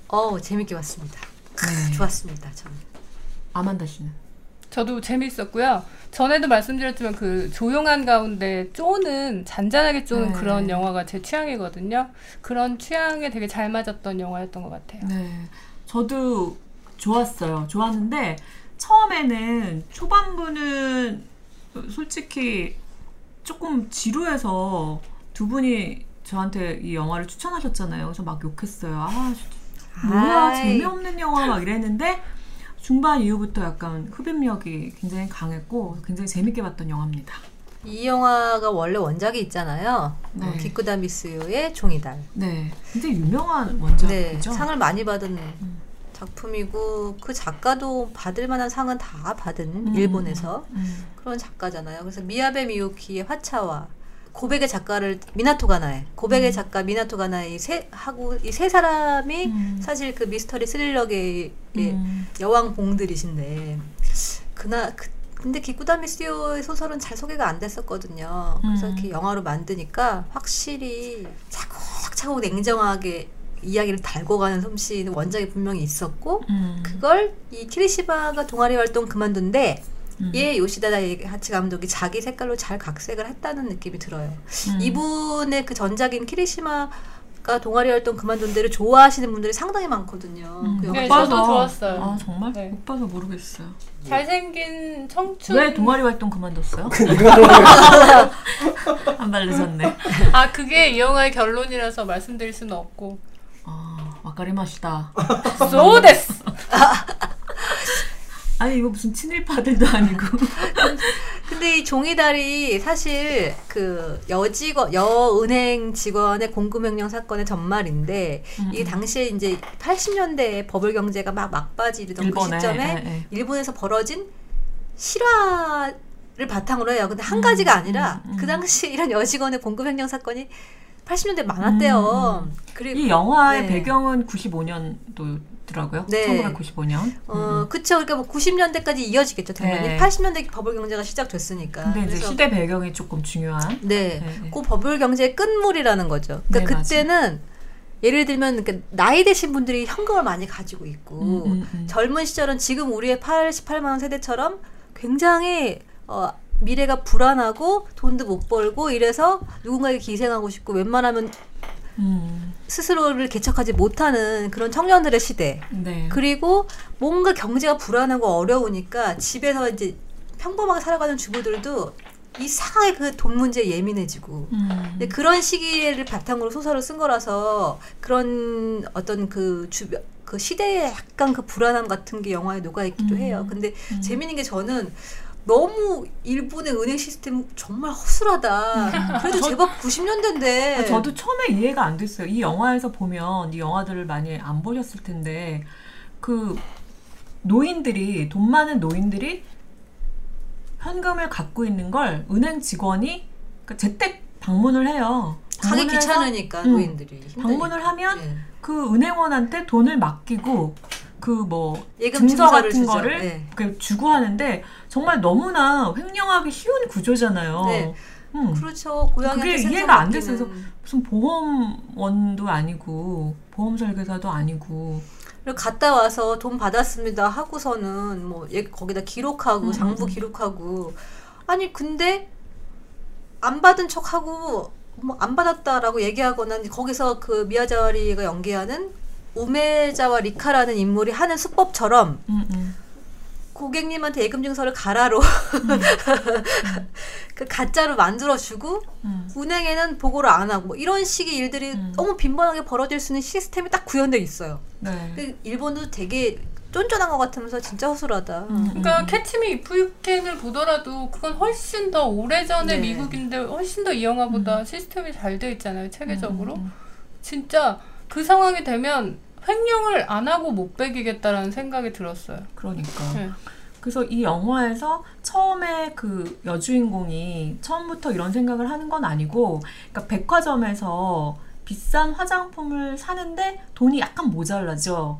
어 재밌게 봤습니다. 네. 좋았습니다. 저는. 아만다 씨는? 저도 재밌었고요. 전에도 말씀드렸지만 그 조용한 가운데 쪼는 잔잔하게 쪼는 네. 그런 영화가 제 취향이거든요. 그런 취향에 되게 잘 맞았던 영화였던 것 같아요. 네, 저도 좋았어요. 좋았는데 처음에는 초반부는 솔직히 조금 지루해서 두 분이 저한테 이 영화를 추천하셨잖아요. 그래서 막 욕했어요. 아, 뭐야 아이. 재미없는 영화 막 이랬는데 중반 이후부터 약간 흡입력이 굉장히 강했고 굉장히 재밌게 봤던 영화입니다. 이 영화가 원래 원작이 있잖아요. 네. 어, 기쿠다 미스요의 종이달. 네, 굉장히 유명한 네, 원작이죠. 상을 많이 받은 음. 작품이고 그 작가도 받을 만한 상은 다 받은 음, 일본에서 음. 그런 작가잖아요. 그래서 미야베 미유키의 화차와 고백의 작가를 미나토 가나에 고백의 작가 미나토 가나에 이세 하고 이 세 사람이 음. 사실 그 미스터리 스릴러계의 음. 여왕 봉들이신데 그나 그, 근데 기쿠다 미스요의 소설은 잘 소개가 안 됐었거든요. 그래서 음. 이렇게 영화로 만드니까 확실히 차곡차곡 냉정하게 이야기를 달고 가는 솜씨는 원작이 분명히 있었고 음. 그걸 이 키리시바가 동아리 활동 그만둔데 음. 얘 요시다 하치 감독이 자기 색깔로 잘 각색을 했다는 느낌이 들어요. 음. 이분의 그 전작인 키리시마 가 동아리 활동 그만둔 데를 좋아하시는 분들이 상당히 많거든요. 음. 그 네, 저도 좋았어요. 아 정말? 네. 못 봐서 모르겠어요. 잘생긴 청춘. 왜 동아리 활동 그만뒀어요? 안 발르셨네. 아 그게 이 영화의 결론이라서 말씀드릴 수는 없고. 아 와카리마시다. 소데스. 아니 이거 무슨 친일파들도 아니고. 근데 이 종이달이 사실 그 여직원 여은행 직원의 공금횡령 사건의 전말인데 음, 이게 당시에 이제 80년대에 버블 경제가 막 막바지르던 그 일본에, 시점에 예, 예. 일본에서 벌어진 실화를 바탕으로 해요. 근데 한 가지가 아니라 음, 음. 그 당시 이런 여직원의 공금횡령 사건이 80년대 많았대요. 그리고 이 영화의 네. 배경은 95년도 더라고요. 네. 1995년. 어, 그쵸. 그러니까 뭐 90년대까지 이어지겠죠, 당연히. 네. 80년대 버블 경제가 시작됐으니까. 근데 이제 시대 배경이 조금 중요한. 네. 네, 네. 그 버블 경제의 끝물이라는 거죠. 그러니까 네, 그때는 예를 들면 그러니까 나이 드신 분들이 현금을 많이 가지고 있고 음, 음, 음. 젊은 시절은 지금 우리의 88만 원 세대처럼 굉장히 어, 미래가 불안하고 돈도 못 벌고 이래서 누군가에게 기생하고 싶고 웬만하면 음, 스스로를 개척하지 못하는 그런 청년들의 시대. 네. 그리고 뭔가 경제가 불안하고 어려우니까 집에서 이제 평범하게 살아가는 주부들도 이상하게 그 돈 문제에 예민해지고 음. 근데 그런 시기를 바탕으로 소설을 쓴 거라서 그런 어떤 그 주변 그 시대의 약간 그 불안함 같은 게 영화에 녹아 있기도 음. 해요. 근데 음. 재밌는 게 저는 너무 일본의 은행 시스템 정말 허술하다. 그래도 제법 90년대인데. 아, 저도 처음에 이해가 안 됐어요. 이 영화에서 보면 이 영화들을 많이 안 보셨을 텐데 그 노인들이 돈 많은 노인들이 현금을 갖고 있는 걸 은행 직원이 그 재택 방문을 해요. 가기 해서 귀찮으니까 음. 노인들이 힘드니까. 방문을 하면 예. 그 은행원한테 돈을 맡기고 그 뭐 증서 같은 주죠. 거를 네. 그 주고 하는데 정말 너무나 횡령하기 쉬운 구조잖아요. 네. 음. 그렇죠. 고양이한테 그게 이해가 안. 됐어요. 무슨 보험원도 아니고 보험 설계사도 아니고 갔다 와서 돈 받았습니다 하고서는 뭐 얘 거기다 기록하고 음, 장부 음. 기록하고 아니 근데 안 받은 척하고 뭐 안 받았다라고 얘기하거나 거기서 그 미야자와리가 연기하는 우메자와 리카라는 인물이 하는 수법처럼 음, 음. 고객님한테 예금 증서를 가라로 그 가짜로 만들어 주고 음. 은행에는 보고를 안 하고 뭐 이런 식의 일들이 음. 너무 빈번하게 벌어질 수 있는 시스템이 딱 구현돼 있어요. 네. 그 일본도 되게 쫀쫀한 것 같으면서 진짜 허술하다. 음, 그러니까 음. 캐치미 이프 유캔을 보더라도 그건 훨씬 더 오래전에 네. 미국인데 훨씬 더 이 영화보다 시스템이 잘 돼 있잖아요 체계적으로 음, 음, 진짜 그 상황이 되면 횡령을 안 하고 못 베기겠다라는 생각이 들었어요. 그러니까. 네. 그래서 이 영화에서 처음에 그 여주인공이 처음부터 이런 생각을 하는 건 아니고, 그러니까 백화점에서 비싼 화장품을 사는데 돈이 약간 모자라죠.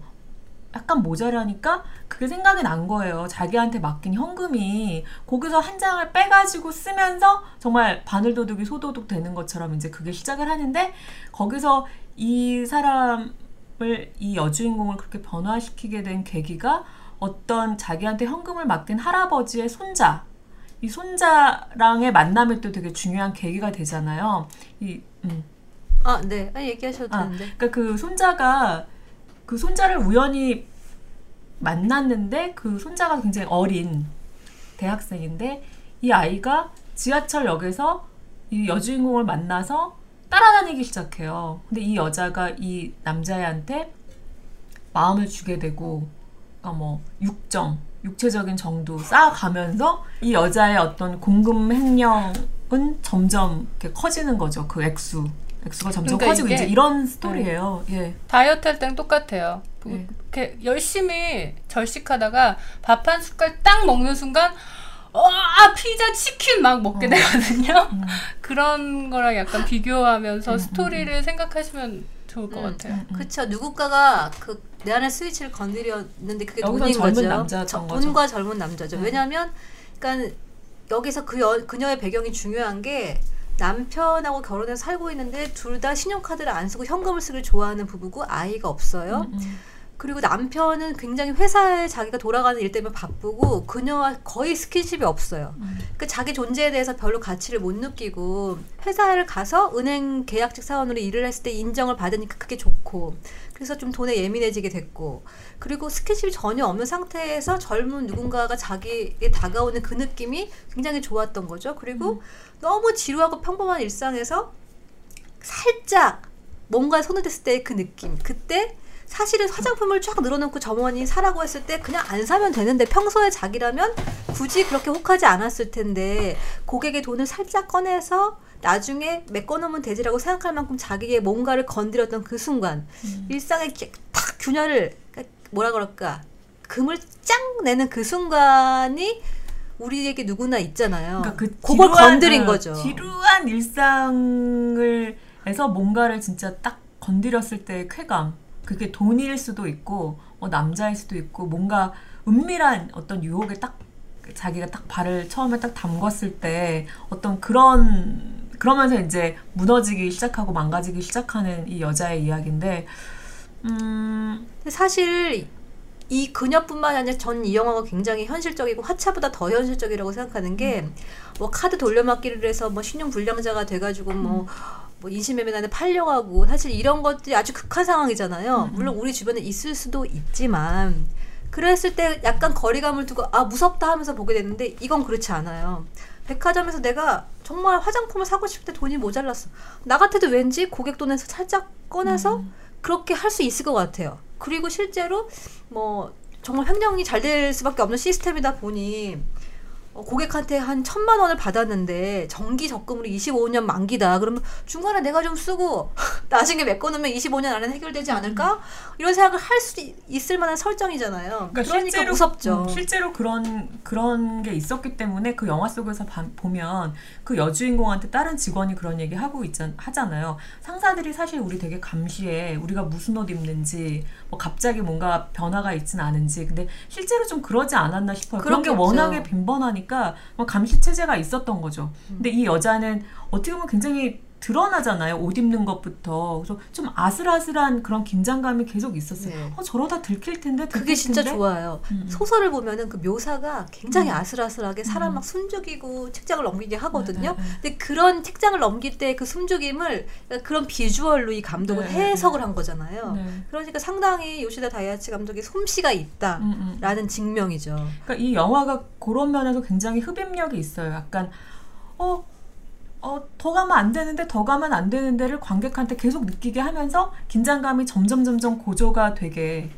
약간 모자라니까 그게 생각이 난 거예요. 자기한테 맡긴 현금이 거기서 한 장을 빼가지고 쓰면서 정말 바늘도둑이 소도둑 되는 것처럼 이제 그게 시작을 하는데 거기서 이 사람을 이 여주인공을 그렇게 변화시키게 된 계기가 어떤 자기한테 현금을 맡긴 할아버지의 손자 이 손자랑의 만남이 또 되게 중요한 계기가 되잖아요. 이 음. 아, 네. 아니, 얘기하셔도 아, 되는데. 그러니까 그 손자가 그 손자를 우연히 만났는데 그 손자가 굉장히 어린 대학생인데 이 아이가 지하철역에서 이 여주인공을 만나서 따라다니기 시작해요. 근데 이 여자가 이 남자애한테 마음을 주게 되고, 그러니까 뭐 육정, 육체적인 정도 쌓아가면서 이 여자의 어떤 공금 횡령은 점점 이렇게 커지는 거죠. 그 액수, 액수가 점점 그러니까 커지고 이제 이런 스토리예요. 예. 다이어트 할 때랑 똑같아요. 그- 네. 이렇게 열심히 절식하다가 밥 한 숟갈 딱 먹는 순간 어, 아 피자 치킨 막 먹게 어. 되거든요. 음. 그런 거랑 약간 비교하면서 음, 스토리를 생각하시면 좋을 것 음. 같아요. 그쵸. 누군가가 그 내 안에 스위치를 건드렸는데 그게 돈인 젊은 거죠. 저- 거죠. 돈과 젊은 남자죠. 네. 왜냐하면, 그러니까 여기서 그 여, 그녀의 배경이 중요한 게 남편하고 결혼해서 살고 있는데 둘 다 신용카드를 안 쓰고 현금을 쓰길 좋아하는 부부고 아이가 없어요. 음, 음. 그리고 남편은 굉장히 회사에 자기가 돌아가는 일 때문에 바쁘고 그녀와 거의 스킨십이 없어요. 음. 그 자기 존재에 대해서 별로 가치를 못 느끼고 회사를 가서 은행 계약직 사원으로 일을 했을 때 인정을 받으니까 그게 좋고 그래서 좀 돈에 예민해지게 됐고 그리고 스킨십이 전혀 없는 상태에서 젊은 누군가가 자기에 다가오는 그 느낌이 굉장히 좋았던 거죠. 그리고 너무 지루하고 평범한 일상에서 살짝 뭔가 손을 댔을 때 그 느낌 그때 사실은 화장품을 쫙 늘어놓고 점원이 사라고 했을 때 그냥 안 사면 되는데 평소에 자기라면 굳이 그렇게 혹하지 않았을 텐데 고객의 돈을 살짝 꺼내서 나중에 메꿔놓으면 되지라고 생각할 만큼 자기의 뭔가를 건드렸던 그 순간 일상의 기- 탁 균열을 뭐라 그럴까 금을 짱 내는 그 순간이 우리에게 누구나 있잖아요. 그러니까 그 그걸 지루한, 건드린 어, 거죠. 지루한 일상을 에서 뭔가를 진짜 딱 건드렸을 때의 쾌감. 그게 돈일 수도 있고 뭐 남자일 수도 있고 뭔가 은밀한 어떤 유혹에 딱 자기가 딱 발을 처음에 딱 담궜을 때 어떤 그런 그러면서 이제 무너지기 시작하고 망가지기 시작하는 이 여자의 이야기인데 음 사실 이 그녀뿐만 아니라 전 이 영화가 굉장히 현실적이고 화차보다 더 현실적이라고 생각하는 게 뭐 카드 돌려막기를 해서 뭐 신용 불량자가 돼가지고 뭐, 뭐 인신매매단에 팔려가고 사실 이런 것들이 아주 극한 상황이잖아요. 물론 우리 주변에 있을 수도 있지만 그랬을 때 약간 거리감을 두고 아 무섭다 하면서 보게 됐는데 이건 그렇지 않아요. 백화점에서 내가 정말 화장품을 사고 싶을 때 돈이 모자랐어. 나 같아도 왠지 고객 돈에서 살짝 꺼내서 그렇게 할 수 있을 것 같아요. 그리고 실제로 뭐 정말 횡령이 잘 될 수밖에 없는 시스템이다 보니 어, 고객한테 한 천만 원을 받았는데 정기 적금으로 25년 만기다. 그러면 중간에 내가 좀 쓰고 나중에 메꿔놓으면 25년 안에 해결되지 않을까? 이런 생각을 할 수 있을 만한 설정이잖아요. 그러니까, 무섭죠. 음, 실제로 그런 그런 게 있었기 때문에 그 영화 속에서 봐- 보면 그 여주인공한테 다른 직원이 그런 얘기 하고 있잖 하잖아요. 상사들이 사실 우리 되게 감시해. 우리가 무슨 옷 입는지, 뭐 갑자기 뭔가 변화가 있진 않은지. 근데 실제로 좀 그러지 않았나 싶어요. 그런 게. 워낙에 빈번하니까 뭐 감시 체제가 있었던 거죠. 근데 이 여자는 어떻게 보면 굉장히 드러나잖아요. 옷 입는 것부터. 그래서 좀 아슬아슬한 그런 긴장감이 계속 있었어요. 네. 어, 저러다 들킬 텐데. 그게 들킬 진짜 텐데? 좋아요. 음. 소설을 보면은 그 묘사가 굉장히 음. 아슬아슬하게 사람 음. 막 숨죽이고 책장을 넘기게 하거든요. 네, 네, 네. 근데 그런 책장을 넘길 때 그 숨죽임을 그런 비주얼로 이 감독은 네, 네, 해석을 한 거잖아요. 네. 그러니까 상당히 요시다 다이아치 감독의 솜씨가 있다라는 음, 음. 증명이죠. 그러니까 이 영화가 그런 면에서 굉장히 흡입력이 있어요. 약간 어, 어, 더 가면 안 되는데 더 가면 안 되는데를 관객한테 계속 느끼게 하면서 긴장감이 점점 점점 고조가 되게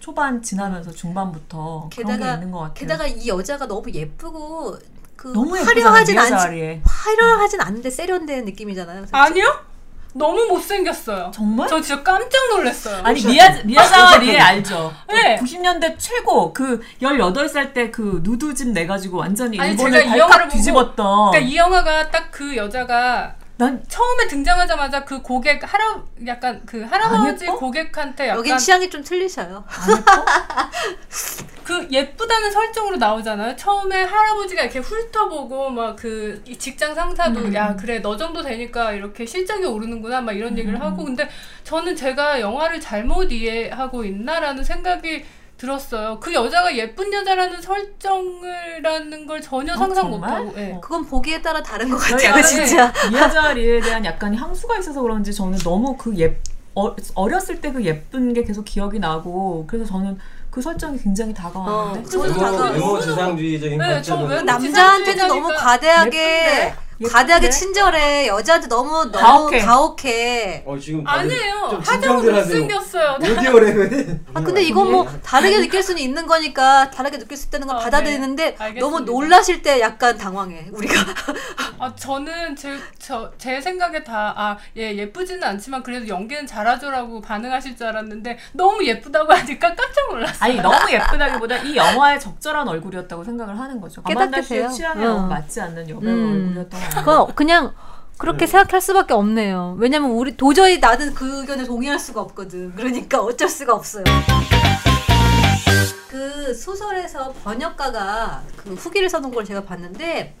초반 지나면서 중반부터 그런 게 게다가 있는 것 같아요. 게다가 이 여자가 너무 예쁘고 그 너무 화려하진 않지. 화려하진 않는데 세련된 느낌이잖아요. 아니요? 너무 못생겼어요. 정말? 저 진짜 깜짝 놀랐어요. 아니 미야 미야자와 리에 알죠? 네. 90년대 최고 그 18살 때 그 누드집 내 가지고 완전히 아니, 일본을 제가 이 영화를 발칵 보고 뒤집었던 그러니까 이 영화가 딱 그 여자가 난 처음에 등장하자마자 그 고객 할아 약간 그 할아버지? 고객한테 약간 여긴 취향이 좀 틀리셔요. 그 예쁘다는 설정으로 나오잖아요. 처음에 할아버지가 이렇게 훑어보고 막 그 직장 상사도 음. 야 그래 너 정도 되니까 이렇게 실적이 오르는구나 막 이런 얘기를 음. 하고 근데 저는 제가 영화를 잘못 이해하고 있나라는 생각이 들었어요. 그 여자가 예쁜 여자라는 설정을라는 걸 전혀 어, 상상? 못하고. 예. 어. 그건 보기에 따라 다른 것 저희 같아요, 약간 진짜. 미야자와 리에 대한 약간 향수가 있어서 그런지 저는 너무 그 예, 어, 어렸을 때 그 예쁜 게 계속 기억이 나고 그래서 저는 그 설정이 굉장히 다가왔는데 어, 저도 외모, 다가- 외모 지상주의적인 네, 남자한테는 너무 과대하게 예쁜데? 과대하게? 친절해. 여자한테 너무 너무 가혹해. 가혹해. 어 지금 아니에요. 하세요. 못생겼어요. 오디오랩에 아 근데 이건 뭐 다르게 느낄 수는 있는 거니까 다르게 느낄 수 있다는 건 아, 받아들이는데 네. 너무 놀라실 때 약간 당황해 우리가 아 저는 제, 저, 제 생각에 다, 아, 예, 예쁘지는 않지만 그래도 연기는 잘하죠라고 반응하실 줄 알았는데 너무 예쁘다고 하니까 깜짝 놀랐어요. 아니 너무 예쁘다기보다 이 영화에 적절한 얼굴이었다고 생각을 하는 거죠. 돼요. 취향에 응. 맞지 않는 여배우 음. 얼굴이었던 거 그건 그냥 그렇게 생각할 수밖에 없네요 왜냐면 우리 도저히 나는 그 의견에 동의할 수가 없거든 그러니까 어쩔 수가 없어요 그 소설에서 번역가가 그 후기를 써놓은 걸 제가 봤는데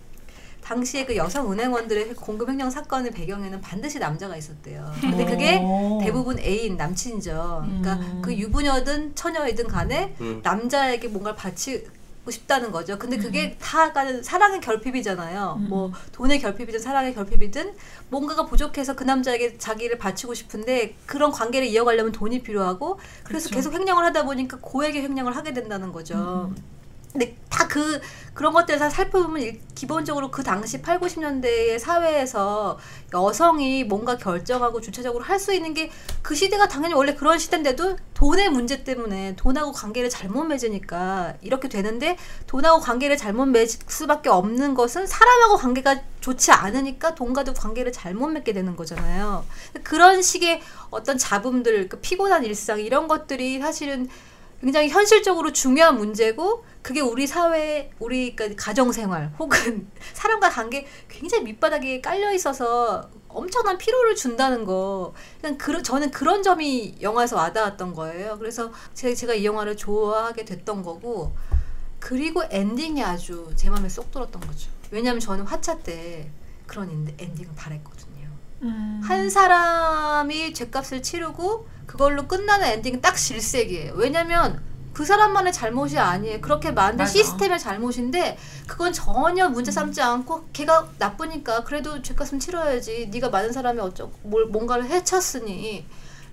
당시에 그 여성 은행원들의 공급 횡령 사건의 배경에는 반드시 남자가 있었대요. 근데 그게 오. 대부분 애인 남친이죠. 그러니까 음. 그 유부녀든 처녀이든 간에 음. 남자에게 뭔가를 바치고 싶다는 거죠. 근데 음. 그게 다 약간 사랑의 결핍이잖아요. 뭐 돈의 결핍이든 사랑의 결핍이든 뭔가가 부족해서 그 남자에게 자기를 바치고 싶은데 그런 관계를 이어가려면 돈이 필요하고 그래서 그쵸. 계속 횡령을 하다 보니까 고액의 횡령을 하게 된다는 거죠. 음. 근데 다 그 그런 것들을 다 살펴보면 일- 기본적으로 그 당시 8, 90년대의 사회에서 여성이 뭔가 결정하고 주체적으로 할 수 있는 게 그 시대가 당연히 원래 그런 시대인데도 돈의 문제 때문에 돈하고 관계를 잘못 맺으니까 이렇게 되는데 돈하고 관계를 잘못 맺을 수밖에 없는 것은 사람하고 관계가 좋지 않으니까 돈과도 관계를 잘못 맺게 되는 거잖아요. 그런 식의 어떤 잡음들, 그 피곤한 일상 이런 것들이 사실은 굉장히 현실적으로 중요한 문제고 그게 우리 사회, 우리 그러니까 가정 생활 혹은 사람과 관계 굉장히 밑바닥에 깔려 있어서 엄청난 피로를 준다는 거. 그냥 그, 저는 그런 점이 영화에서 와닿았던 거예요. 그래서 제, 제가 이 영화를 좋아하게 됐던 거고 그리고 엔딩이 아주 제 마음에 쏙 들었던 거죠. 왜냐하면 저는 화차 때 그런 엔- 엔딩을 바랬거든요. 음. 한 사람이 죄값을 치르고 그걸로 끝나는 엔딩은 딱 질색이에요. 왜냐면 그 사람만의 잘못이 아니에요. 그렇게 만든 맞아. 시스템의 잘못인데 그건 전혀 문제 삼지 않고 걔가 나쁘니까 그래도 죄값은 치러야지. 네가 많은 사람이 어쩌 뭘 뭔가를 해쳤으니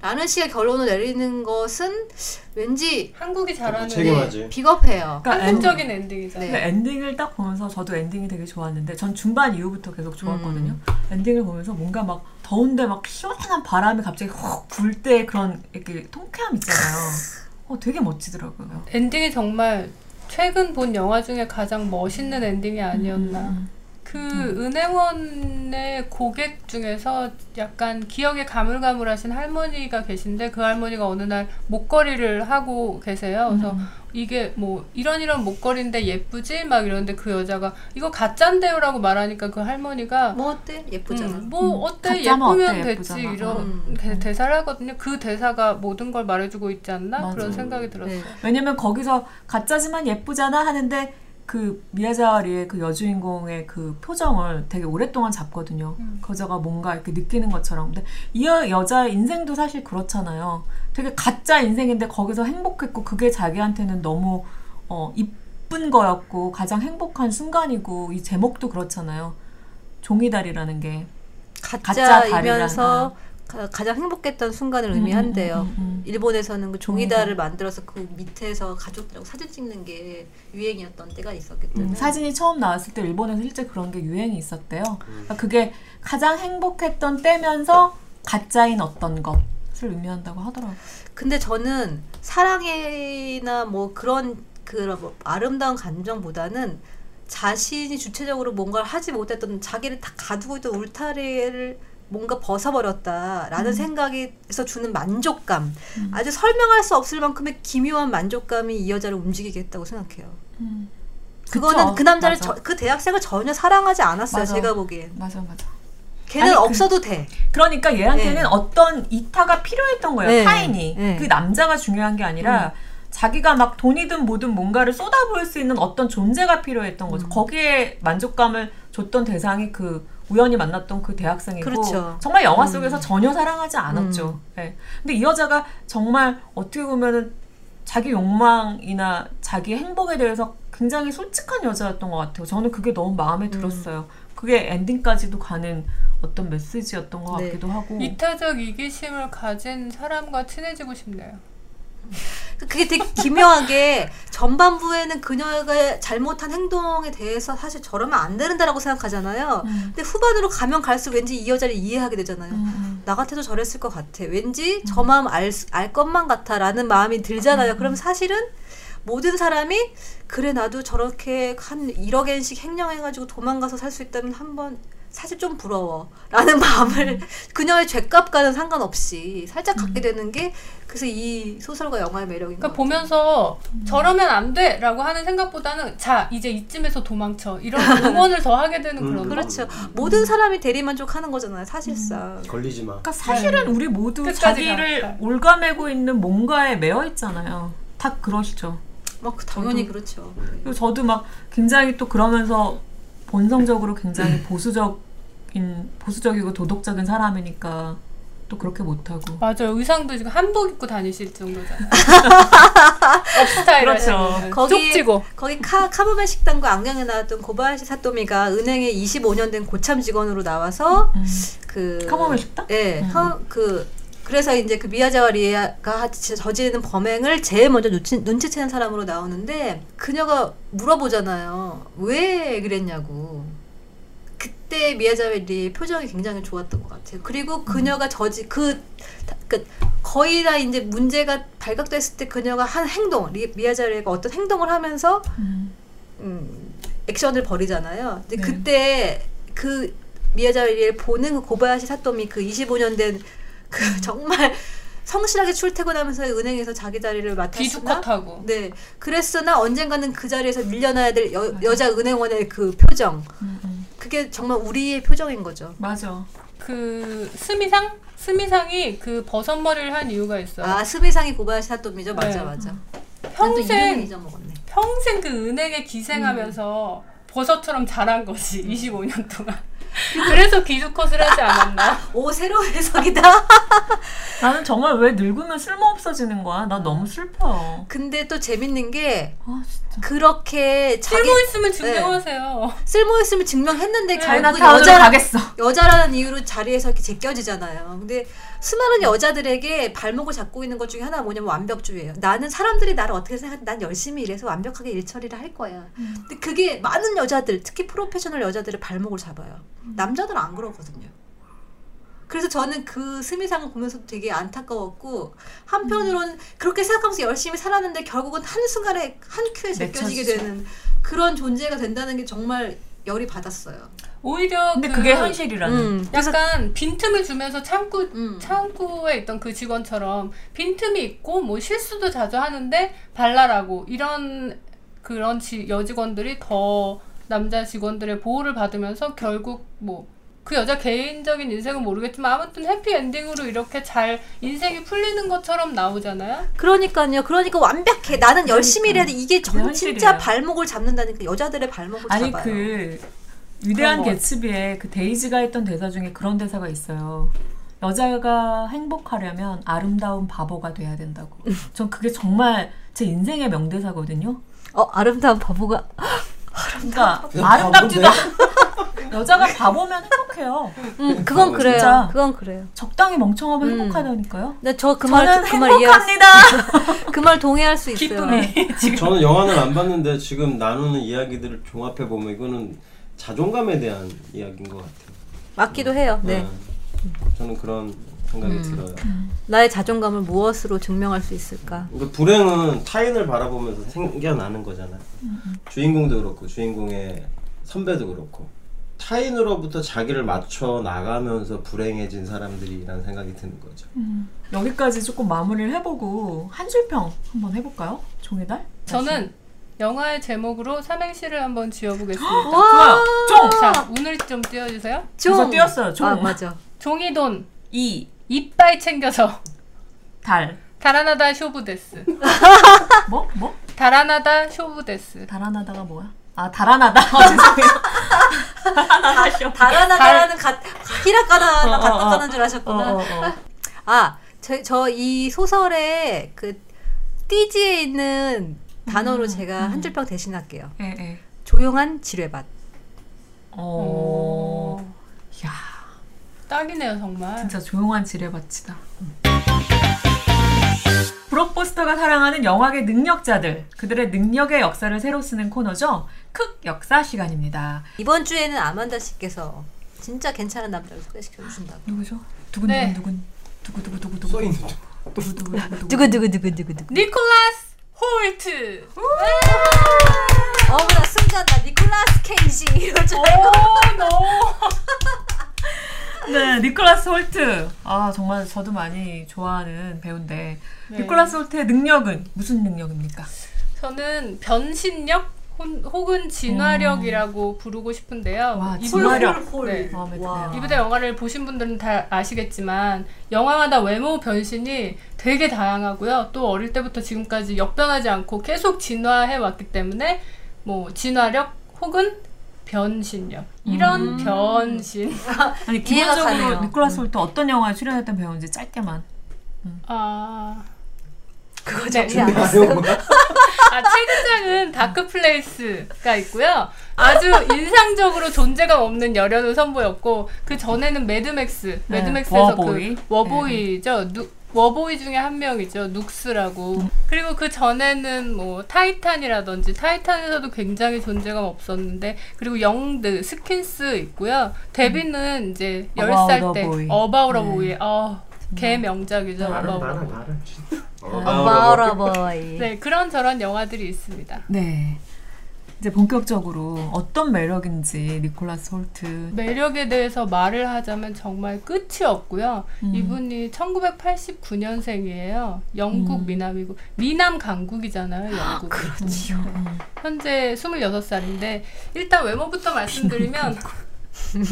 라는 식의 결론을 내리는 것은 왠지 한국이 잘하는 책임하지. 비겁해요. 그러니까 엔, 한국적인 엔딩이잖아요. 네. 엔딩을 딱 보면서 저도 엔딩이 되게 좋았는데 전 중반 이후부터 계속 좋았거든요. 엔딩을 보면서 뭔가 막 더운데 막 시원한 바람이 갑자기 훅 불 때 그런 이렇게 통쾌함 있잖아요. 어, 되게 멋지더라고요. 엔딩이 정말 최근 본 영화 중에 가장 멋있는 엔딩이 아니었나. 음. 그 은행원의 고객 중에서 약간 기억에 가물가물하신 할머니가 계신데 그 할머니가 어느 날 목걸이를 하고 계세요. 그래서 음. 이게 뭐 이런 이런 목걸이인데 예쁘지? 막 이러는데 그 여자가 이거 가짠데요라고 말하니까 그 할머니가 뭐 어때? 예쁘잖아. 음, 뭐 음, 어때 예쁘면 어때? 됐지 예쁘잖아. 이런 음. 대- 대사를 하거든요. 그 대사가 모든 걸 말해주고 있지 않나 맞아. 그런 생각이 들었어요. 네. 왜냐면 거기서 가짜지만 예쁘잖아 하는데 그 미야자리의 그 여주인공의 그 표정을 되게 오랫동안 잡거든요. 음. 그저가 뭔가 이렇게 느끼는 것처럼. 근데 이 여- 여자의 인생도 사실 그렇잖아요. 되게 가짜 인생인데 거기서 행복했고 그게 자기한테는 너무 어, 이쁜 거였고 가장 행복한 순간이고 이 제목도 그렇잖아요. 종이다리라는 게 가짜이면서 가- 가장 행복했던 순간을 의미한대요. 음, 음, 음. 일본에서는 그 종이다를 만들어서 그 밑에서 가족들하고 사진 찍는 게 유행이었던 때가 있었기 때문에 음, 사진이 처음 나왔을 때 일본에서 실제 그런 게 유행이 있었대요. 그러니까 그게 가장 행복했던 때면서 가짜인 어떤 것을 의미한다고 하더라고요. 근데 저는 사랑이나 뭐 그런 그런 뭐 아름다운 감정보다는 자신이 주체적으로 뭔가를 하지 못했던 자기를 다 가두고 있던 울타리를 뭔가 벗어버렸다라는 생각에서 주는 만족감 아주 설명할 수 없을 만큼의 기묘한 만족감이 이 여자를 움직이게 했다고 생각해요. 그거는 그쵸. 그 남자를. 저- 그 대학생을 전혀 사랑하지 않았어요. 맞아. 제가 보기엔 맞아, 맞아. 걔는 아니, 그- 없어도 돼. 그러니까 얘한테는 네. 어떤 이타가 필요했던 거예요. 네. 타인이. 네. 그 남자가 중요한 게 아니라 자기가 막 돈이든 뭐든 뭔가를 쏟아부을 수 있는 어떤 존재가 필요했던 음. 거죠. 거기에 만족감을 줬던 대상이 그 우연히 만났던 그 대학생이고 그렇죠. 정말 영화 속에서 전혀 사랑하지 않았죠. 음. 네. 근데 이 여자가 정말 어떻게 보면은 자기 욕망이나 자기 행복에 대해서 굉장히 솔직한 여자였던 것 같아요. 저는 그게 너무 마음에 음. 들었어요. 그게 엔딩까지도 가는 어떤 메시지였던 것 네. 같기도 하고. 이타적 이기심을 가진 사람과 친해지고 싶네요. 그게 되게 기묘하게 전반부에는 그녀가 잘못한 행동에 대해서 사실 저러면 안 되는다라고 생각하잖아요. 음. 근데 후반으로 가면 갈수록 왠지 이 여자를 이해하게 되잖아요. 음, 나 같아도 저랬을 것 같아. 왠지 저 마음 알, 수- 알 것만 같아라는 마음이 들잖아요. 그럼 사실은 모든 사람이 그래 나도 저렇게 한 1억 엔씩 횡령해가지고 도망가서 살 수 있다면 한번 사실 좀 부러워라는 마음을 그녀의 죄값과는 상관없이 살짝 갖게 되는 게 그래서 이 소설과 영화의 매력인 것 그러니까 같아요. 보면서 저러면 안 돼라고 하는 생각보다는 자 이제 이쯤에서 도망쳐 이런 응원을 더 하게 되는 음, 그런 거. 그렇죠. 모든 사람이 대리만족하는 거잖아요. 사실상. 걸리지 마. 그러니까 사실은 우리 모두 자기를 가. 올가매고 있는 뭔가에 매여 있잖아요. 다 그러시죠. 뭐 당연히 저도- 그렇죠. 그리고 저도 막 굉장히 또 그러면서 본성적으로 굉장히 보수적인 보수적이고 도덕적인 사람이니까 또 그렇게 못하고. 맞아요. 의상도 지금 한복 입고 다니실 정도잖아요. 업스타일 그렇죠. 거기- 쪽지고. 거기 카, 카모메 식당과 안경에 나왔던 고바야시 사토미가 은행에 25년 된 고참 직원으로 나와서 음. 그 카모메 식당? 예, 음. 카- 그 그래서 이제 그 미야자와 리에가 저지르는 범행을 제일 먼저 눈치, 눈치채는 사람으로 나오는데 그녀가 물어보잖아요. 왜 그랬냐고. 그때 미야자와 리의 표정이 굉장히 좋았던 것 같아요. 그리고 그녀가 저지 그, 다- 그 거의 다 이제 문제가 발각됐을 때 그녀가 한 행동, 리- 미야자와 리가 어떤 행동을 하면서 음. 음, 액션을 벌이잖아요. 근데 네. 그때 그 미야자리를 보는 그 고바야시 사토미 그 25년 된 그 음. 정말 성실하게 출퇴근하면서 은행에서 자기 자리를 맡았으나 비두컷하고. 네 그랬으나 언젠가는 그 자리에서 밀려나야 될 여, 여자 은행원의 그 표정 음, 음. 그게 정말 우리의 표정인 거죠. 맞아. 그 스미상? 스미상이 그 버섯머리를 한 이유가 있어요. 아 스미상이 고바야시 사토미죠. 맞아 네. 맞아. 평생. 평생 그 은행에 기생하면서 버섯처럼 자란 거지 25년 동안. 그래서 비두컷을 하지 않았나? 오 새로운 해석이다. 나는 정말 왜 늙으면 쓸모 없어지는 거야? 나 너무 슬퍼. 근데 또 재밌는 게아 진짜. 그렇게 자기 쓸모 있으면 증명하세요. 쓸모 있으면 증명했는데 네, 차이나타운으로 여자 가겠어. 여자라는 이유로 자리에서 이렇게 제껴지잖아요. 근데 수많은 여자들에게 발목을 잡고 있는 것 중에 하나가 뭐냐면 완벽주의예요. 나는 사람들이 나를 어떻게 생각하든 난 열심히 일해서 완벽하게 일 처리를 할 거야. 근데 그게 많은 여자들, 특히 프로페셔널 여자들의 발목을 잡아요. 남자들은 안 그러거든요. 그래서 저는 그 스미상을 보면서 되게 안타까웠고 한편으로는 그렇게 생각하면서 열심히 살았는데 결국은 한순간에 한 큐에 제껴지게. 되는 그런 존재가 된다는 게 정말 열이 받았어요. 오히려 근데 그 그게 현실이라는. 음, 그래서 약간 빈틈을 주면서 창구 음. 창구에 있던 그 직원처럼 빈틈이 있고 뭐 실수도 자주 하는데 발랄하고 이런 그런 지, 여직원들이 더 남자 직원들의 보호를 받으면서 결국 뭐 그 여자 개인적인 인생은 모르겠지만 아무튼 해피 엔딩으로 이렇게 잘 인생이 풀리는 것처럼 나오잖아요. 그러니까요. 그러니까 완벽해. 나는 열심히 일해야 돼. 이게 정, 그게 진짜. 발목을 잡는다니까 여자들의 발목을 아니 잡아요. 그 위대한 개츠비에 그 데이지가 했던 대사 중에 그런 대사가 있어요. 여자가 행복하려면 아름다운 바보가 돼야 된다고. 전 그게 정말 제 인생의 명대사거든요. 어 아름다운 바보가 그러니까 아름답지도 않- 여자가 바보면 행복해요. 음 그건 그래요. 진짜. 그건 그래요. 적당히 멍청하면 음. 행복하다니까요. 근데 저그 말 그 말 이해할 행복합니다. 그말 동의할 수 있어요. 기쁨이 지금 저는 영화는 안 봤는데 지금 나누는 이야기들을 종합해 보면 이거는 자존감에 대한 이야기인 것 같아요. 맞기도 해요. 네. 저는 그런 생각이 음. 들어요. 나의 자존감을 무엇으로 증명할 수 있을까? 그러니까 불행은 타인을 바라보면서 생겨나는 거잖아요. 음, 주인공도 그렇고 주인공의 선배도 그렇고 타인으로부터 자기를 맞춰 나가면서 불행해진 사람들이라는 생각이 드는 거죠. 여기까지 조금 마무리를 해보고 한 줄평 한번 해볼까요? 종이달? 저는 영화의 제목으로 삼행시를 한번 지어보겠습니다. 좋아요. 종! 자, 운을 좀 띄워주세요. 벌써 띄웠어요. 종. 아 맞아. 종이돈 이, 이빨 챙겨서 달. 달아나다 쇼부데스 뭐? 뭐? 달아나다 쇼부데스 달아나다가 뭐야? 아, 달아나다. 어, 죄송해요. 달아나다 쇼. 달아나다라는 가 히라카나나 어, 어, 어. 가타카나인 줄 어, 아셨구나. 어, 어. 아, 저 이 소설의 그 띠지에 있는 단어로 음. 제가 음. 한 줄평 대신할게요. 예, 예. 조용한 지뢰밭. 어. 야. 딱이네요, 정말. 진짜 조용한 지뢰밭이다. 음. 블록버스터가 사랑하는 영화계 능력자들, 그들의 능력의 역사를 새로 쓰는 코너죠. 큭역사 시간입니다. 이번 주에는 아만다 씨께서 진짜 괜찮은 남자를 소개시켜 주신다고. 누구죠? 두근두근 두근 두구 두구 두구 두구. 써 있는 두구 두구 두구 두구 두구 두구 두구. 니콜라스 홀트. 어머나 순간 나 니콜라스 케이지 이럴 줄 오, 알고. 너. 네, 니콜라스 홀트. 아, 정말 저도 많이 좋아하는 배우인데. 네. 니콜라스 홀트의 능력은 무슨 능력입니까? 저는 변신력 혹- 혹은 진화력이라고 부르고 싶은데요. 와, 진화력. 네. 마음에 와. 드네요. 이분의 영화를 보신 분들은 다 아시겠지만 영화마다 외모 변신이 되게 다양하고요. 또 어릴 때부터 지금까지 역변하지 않고 계속 진화해 왔기 때문에 뭐 진화력 혹은 변신력 이런 변신 아니, 기본적으로. 니콜라스 홀트 어떤 영화에 출연했던 배우인지 짧게만. 아 그거 네. 정리 안 했어요. 아, 최근작은 다크플레이스가 있고요. 아주 인상적으로 존재감 없는 열연을 선보였고 그 전에는 매드맥스, 네, 매드맥스에서 War Boy. 그 War Boy죠. 누, War Boy 중에 한 명이죠. 눅스라고. 그리고 그 전에는 뭐 타이탄이라든지 타이탄에서도 굉장히 존재감 없었는데 그리고 영드, 스킨스 있고요. 데뷔는 이제 About 10살 a 때 Boy. About a 네. Boy. 아, 개 명작이죠. 말을 어바웃 말을 어 보이. 말을 바라보이. 네, 그런 저런 영화들이 있습니다. 네. 이제 본격적으로 어떤 매력인지 니콜라스 홀트. 매력에 대해서 말을 하자면 정말 끝이 없고요. 음. 이분이 1989년생이에요. 영국 음. 미남이고 미남 강국이잖아요. 영국. 그렇지요. 음. 현재 26살인데 일단 외모부터 말씀드리면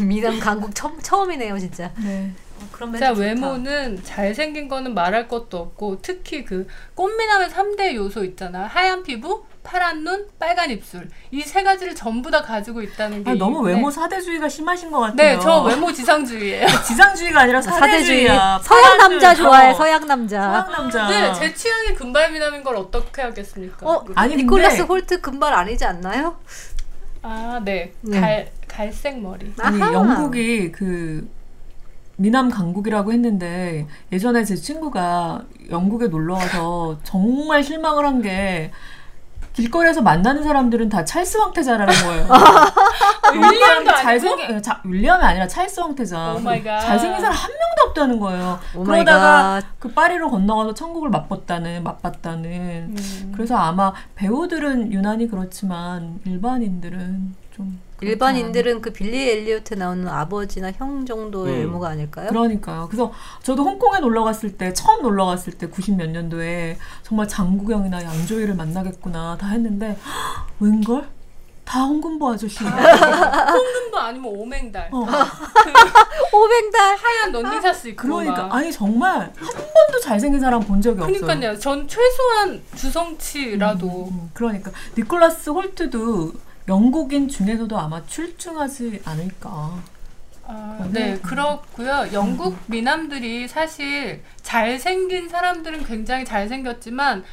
미남 강국 처음, 처음이네요 진짜. 네. 어, 그런 자 좋다. 외모는 잘생긴 거는 말할 것도 없고 특히 그 꽃미남의 3대 요소 있잖아. 하얀 피부, 파란 눈, 빨간 입술. 이 세 가지를 전부 다 가지고 있다는 게 아, 너무 외모 사대주의가 심하신 것 같아요. 네, 저 외모 지상주의예요. 지상주의가 아니라 사대주의. 사대주의야. 서양 남자 눈, 좋아해. 어, 서양 남자. 서양 남자. 네, 제 취향이 금발 미남인 걸 어떻게 하겠습니까? 어, 아니, 니콜라스 근데- 홀트 금발 아니지 않나요? 아, 네. 네. 갈, 갈색 머리. 아니. 영국이 그 미남 강국이라고 했는데 예전에 제 친구가 영국에 놀러 와서 정말 실망을 한 게 길거리에서 만나는 사람들은 다 찰스 황태자라는 거예요. 윌리엄도 아니고? 잘생긴 자, 윌리엄이 아니라 찰스 황태자. 갓. 잘생긴 사람 한 명도 없다는 거예요. 그러다가 갓. 그 파리로 건너가서 천국을 맛봤다는 맛봤다는. 음. 그래서 아마 배우들은 유난히 그렇지만 일반인들은 좀 그렇지 일반인들은 그 빌리 엘리어트 나오는 아버지나 형 정도의 음. 외모가 아닐까요? 그러니까요. 그래서 저도 홍콩에 놀러 갔을 때 처음 놀러 갔을 때 90 몇 년도에 정말 장국영이나 양조위를 만나겠구나 다 했는데 헉, 웬걸 다 홍금보 아저씨. 홍금도 아니면 오맹달. 어, 오뱅달. 하얀 런닝샷스 입고 그러니까 막. 아니 정말 한 번도 잘생긴 사람 본 적이 없어요. 그러니까요. 전 최소한 주성치라도 음, 그러니까 니콜라스 홀트도 영국인 중에서도 아마 출중하지 않을까. 아, 네, 그렇고요. 영국 미남들이 사실 잘생긴 사람들은 굉장히 잘생겼지만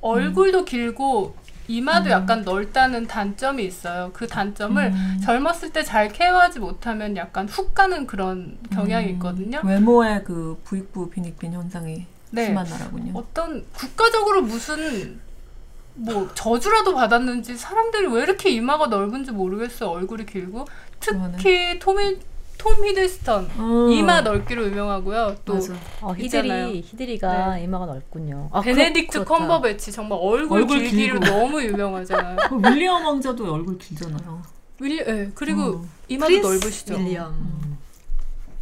얼굴도 길고 이마도 약간 넓다는 단점이 있어요. 그 단점을 음. 젊었을 때 잘 케어하지 못하면 약간 훅 가는 그런 경향이 있거든요. 외모의 그 부익부 빈익빈 현상이 네. 심한 나라군요. 어떤 국가적으로 무슨 뭐 저주라도 받았는지 사람들이 왜 이렇게 이마가 넓은지 모르겠어요. 얼굴이 길고 특히 톰이 톰 히들스턴 음. 이마 넓기로 유명하고요. 또. 어, 있잖아요. 히들이 히들이가 이마가 넓군요. 아, 베네딕트 그렇-. 컴버배치 정말 얼굴, 얼굴 길기로. 너무 유명하잖아요. 그 윌리엄 왕자도 얼굴 길잖아요. 윌리, 예, 그리고 음. 이마도 넓으시죠. 윌리엄.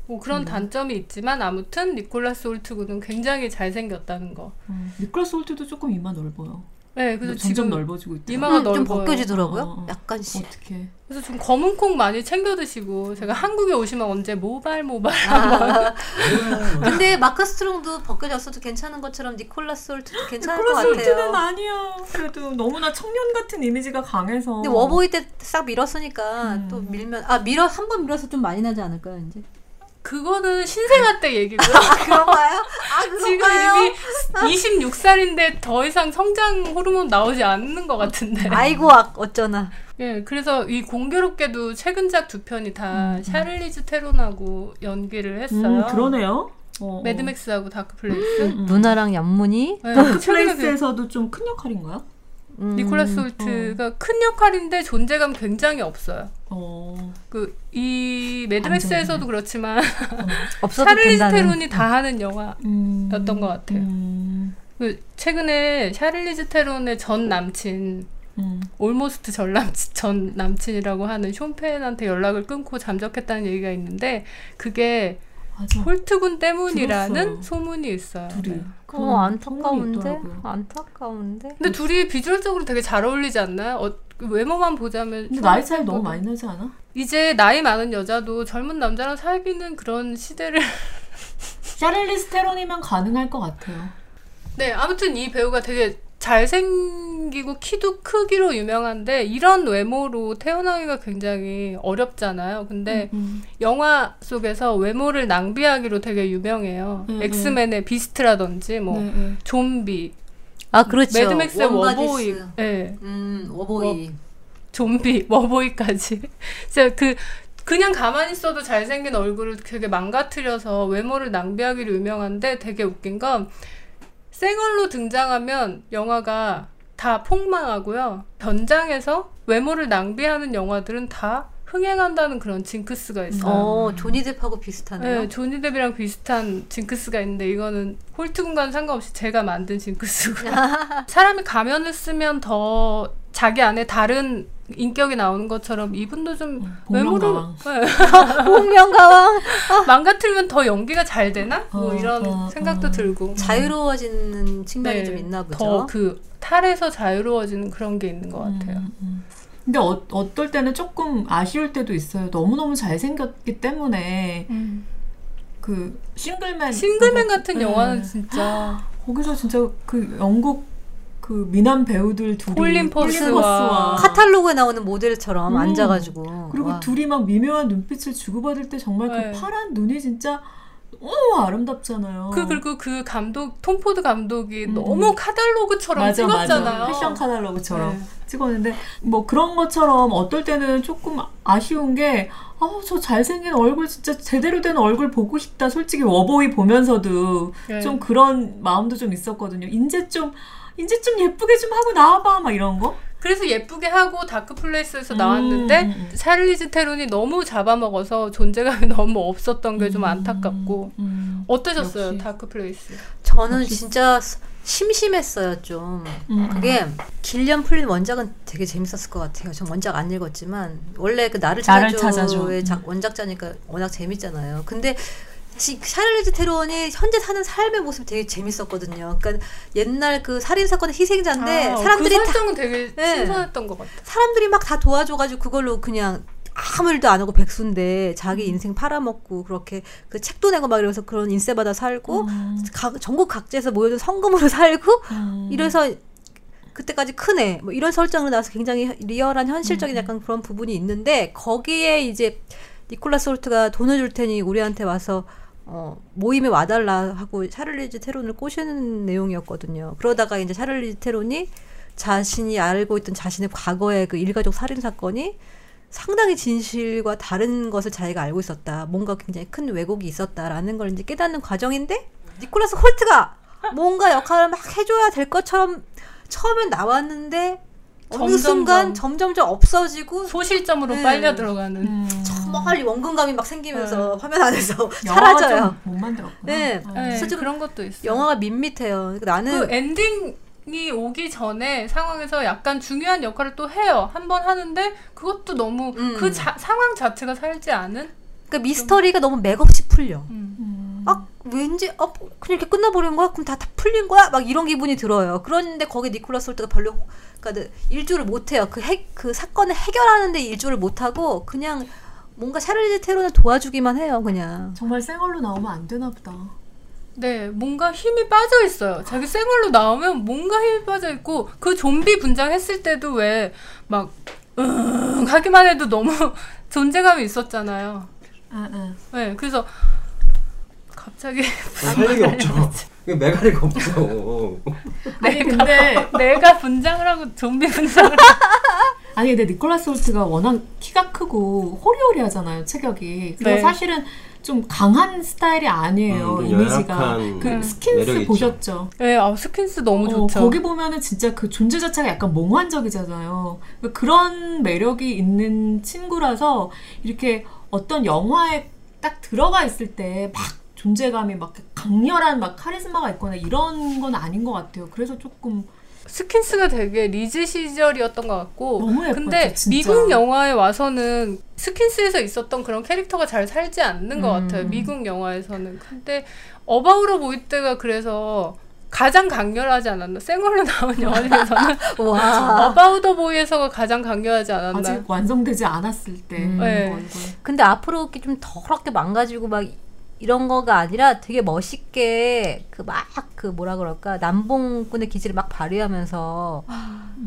뭐 그런 단점이 있지만 아무튼 니콜라스 홀트군은 굉장히 잘생겼다는 거. 음. 니콜라스 홀트도 조금 이마 넓어요. 네, 그래서 점점 지금 넓어지고 있다. 이마가 음, 좀 넓어요. 벗겨지더라고요. 어, 어. 약간씩. 어떻게? 그래서 좀 검은 콩 많이 챙겨 드시고 제가 한국에 오시면 언제 모발 모발 아, 근데 마크 스트롱도 벗겨졌어도 괜찮은 것처럼 니콜라스 홀트도 괜찮을 것 니콜라스 홀트는 같아요. 아니야. 그래도 너무나 청년 같은 이미지가 강해서. 근데 War Boy 때 싹 밀었으니까 음. 또 밀면 아 밀어 한 번 밀어서 좀 많이 나지 않을까요 이제? 그거는 신생아 때 얘기고요. 그런가요? 아 지금 이미 26살인데 더 이상 성장 호르몬 나오지 않는 것 같은데. 아이고 악 어쩌나. 예, 그래서 이 공교롭게도 최근작 두 편이 다 음, 샤를리즈 테론하고 연기를 했어요. 음, 그러네요. 어, 어. 매드맥스하고 다크플레이스. 음. 누나랑 염문이 네, 다크 최근에 그 플레이스에서도 좀 큰 역할인가요? 음, 니콜라스 홀트가 큰 역할인데 존재감 굉장히 없어요. 어. 그이 매드맥스에서도 그렇지만 샤를리즈 된다는. 테론이 다 하는 영화. 음. 였던 것 같아요. 음. 그 최근에 샤를리즈 테론의 전 남친 음. almost 전 남친, 전 남친이라고 하는 숀 펜한테 연락을 끊고 잠적했다는 얘기가 있는데 그게 맞아. 홀트군 때문이라는 들었어요. 소문이 있어요. 둘이. 네. 어 안타까운데. 안타까운데. 근데 둘이 비주얼적으로 되게 잘 어울리지 않나요? 어, 그 외모만 보자면 근데 쇼 나이 차이. 너무 많이 나지 않아? 이제 나이 많은 여자도 젊은 남자랑 사귀는 그런 시대를 샤를리즈 테론이면 가능할 것 같아요. 네 아무튼 이 배우가 되게 잘생기고 키도 크기로 유명한데 이런 외모로 태어나기가 굉장히 어렵잖아요. 근데 음. 영화 속에서 외모를 낭비하기로 되게 유명해요. 음, 엑스맨의 비스트라든지 뭐 네, 네. 좀비, 아 그렇죠. 매드맥스의. 워보이, 예, 음 워보이. 좀비, 워보이까지. 진짜 그 그냥 가만히 있어도 잘생긴 얼굴을 되게 망가뜨려서 외모를 낭비하기로 유명한데 되게 웃긴 건 생얼로 등장하면 영화가 다 폭망하고요. 변장해서 외모를 낭비하는 영화들은 다 흥행한다는 그런 징크스가 있어요. 어 조니 뎁하고 비슷하네요. 네, 조니 뎁이랑 비슷한 징크스가 있는데 이거는 홀트군과는 상관없이 제가 만든 징크스고요. 사람이 가면을 쓰면 더 자기 안에 다른 인격이 나오는 것처럼 이분도 좀 외모를 복면가왕. 네, 홍명가왕 망가뜨리면 더 연기가 잘 되나? 뭐 어, 이런 어, 생각도 어. 들고 자유로워지는 측면이 네, 좀 있나 보죠. 더 그 탈에서 자유로워지는 그런 게 있는 것 같아요. 음, 음. 근데 어, 어떨 때는 조금 아쉬울 때도 있어요. 너무너무 잘생겼기 때문에 그 싱글맨 싱글맨 그거- 같은 네. 영화는 진짜 거기서 진짜 그 영국 그 미남 배우들 둘이 콜린 퍼스와 카탈로그에 나오는 모델처럼 음. 앉아가지고 그리고 와. 둘이 막 미묘한 눈빛을 주고받을 때 정말 네. 그 파란 눈이 진짜 너무 아름답잖아요. 그 그리고 그 감독 톰 포드 감독이 음. 너무 카탈로그처럼 맞아, 찍었잖아요. 맞아. 패션 카탈로그처럼 네. 찍었는데 뭐 그런 것처럼 어떨 때는 조금 아쉬운 게 아, 저 잘생긴 얼굴 진짜 제대로 된 얼굴 보고 싶다. 솔직히 워보이 보면서도 네. 좀 그런 마음도 좀 있었거든요. 이제 좀 이제 좀 예쁘게 좀 하고 나와봐 막 이런 거. 그래서 예쁘게 하고 다크 플레이스에서 음, 나왔는데 음, 음. 샤를리즈 테론이 너무 잡아먹어서 존재감이 너무 없었던 게 좀 안타깝고 음, 어떠셨어요 역시. 다크 플레이스? 저는 역시- 진짜 스- 심심했어요 좀. 음, 그게 길리안 플린 원작은 되게 재밌었을 것 같아요. 전 원작 안 읽었지만 원래 그 나를 나를 찾아줘의 찾아줘. 작- 원작자니까 워낙 재밌잖아요. 근데 시- 샤를리즈 테론이 현재 사는 삶의 모습이 되게 재밌었거든요. 그러니까 옛날 그 살인 사건의 희생자인데 아, 사람들이 그다 설정은 되게 네. 신선했던 것 같아. 사람들이 막 다 도와줘가지고 그걸로 그냥 아무 일도 안 하고 백수인데 자기 인생 팔아먹고 그렇게 그 책도 내고 막 이러면서 그런 인세 받아 살고 각- 전국 각지에서 모여든 성금으로 살고 이래서 그때까지 크네 뭐 이런 설정으로 나와서 굉장히 리얼한 현실적인 약간 그런 부분이 있는데 거기에 이제 니콜라스 홀트가 돈을 줄 테니 우리한테 와서 어, 모임에 와달라 하고 샤를리즈 테론을 꼬시는 내용이었거든요. 그러다가 이제 샤를리즈 테론이 자신이 알고 있던 자신의 과거의 그 일가족 살인 사건이 상당히 진실과 다른 것을 자기가 알고 있었다. 뭔가 굉장히 큰 왜곡이 있었다라는 걸 이제 깨닫는 과정인데 니콜라스 홀트가 뭔가 역할을 막 해줘야 될 것처럼 처음엔 나왔는데 어느 점점점. 순간 점점점 없어지고 소실점으로 네. 빨려 들어가는. 음. 저 멀리 원근감이 막 생기면서 화면 안에서 사라져요. 좀 못 만들었구나. 네. 어. 네, 좀 그런 것도 있어. 영화가 밋밋해요. 그러니까 나는 그 엔딩 이 오기 전에 상황에서 약간 중요한 역할을 또 해요. 한 번 하는데 그것도 너무 음. 그 자- 상황 자체가 살지 않은. 그러니까 미스터리가 너무 맥없이 풀려. 음. 음. 아 왠지 어 그냥 이렇게 끝나버린 거야? 그럼 다, 다 풀린 거야? 막 이런 기분이 들어요. 그런데 거기 니콜라스 홀트가 별로 그러니까 일조를 못해요. 그, 해, 그 사건을 해결하는데 일조를 못하고 그냥 뭔가 샤를리즈 테론을 도와주기만 해요. 그냥 정말 생얼로 나오면 안 되나 보다. 네, 뭔가 힘이 빠져 있어요. 자기 생얼로 나오면 뭔가 힘이 빠져 있고 그 좀비 분장했을 때도 왜막 응, 하기만 해도 너무 존재감이 있었잖아요. 아, 아. 네, 그래서 갑자기 할 얘기 없죠. 이게 매가리가 없어. 아니 근데 내가 분장을 하고 좀비 분장을 아니 근데 니콜라스 홀트가 워낙 키가 크고 호리호리하잖아요 체격이. 그래서 네. 사실은 좀 강한 스타일이 아니에요 음, 좀 이미지가. 그 매력이 스킨스. 보셨죠? 네, 아, 스킨스 너무 어, 좋죠. 거기 보면은 진짜 그 존재 자체가 약간 몽환적이잖아요. 그런 매력이 있는 친구라서 이렇게 어떤 영화에 딱 들어가 있을 때 막 존재감이 막 강렬한 막 카리스마가 있거나 이런 건 아닌 것 같아요. 그래서 조금 스킨스가 되게 리즈 시절이었던 것 같고 너무 예뻤죠, 근데 진짜. 미국 영화에 와서는 스킨스에서 있었던 그런 캐릭터가 잘 살지 않는 것 음. 같아요 미국 영화에서는 근데 About a Boy 때가 그래서 가장 강렬하지 않았나 생얼로 나온 영화 중에서는 와. About a Boy에서가 가장 강렬하지 않았나 아직 완성되지 않았을 때 음. 네. 근데 앞으로 이렇게 좀 더럽게 망가지고 막 이런 거가 아니라 되게 멋있게 그막그 뭐라 그럴까 남봉꾼의 기질을 막 발휘하면서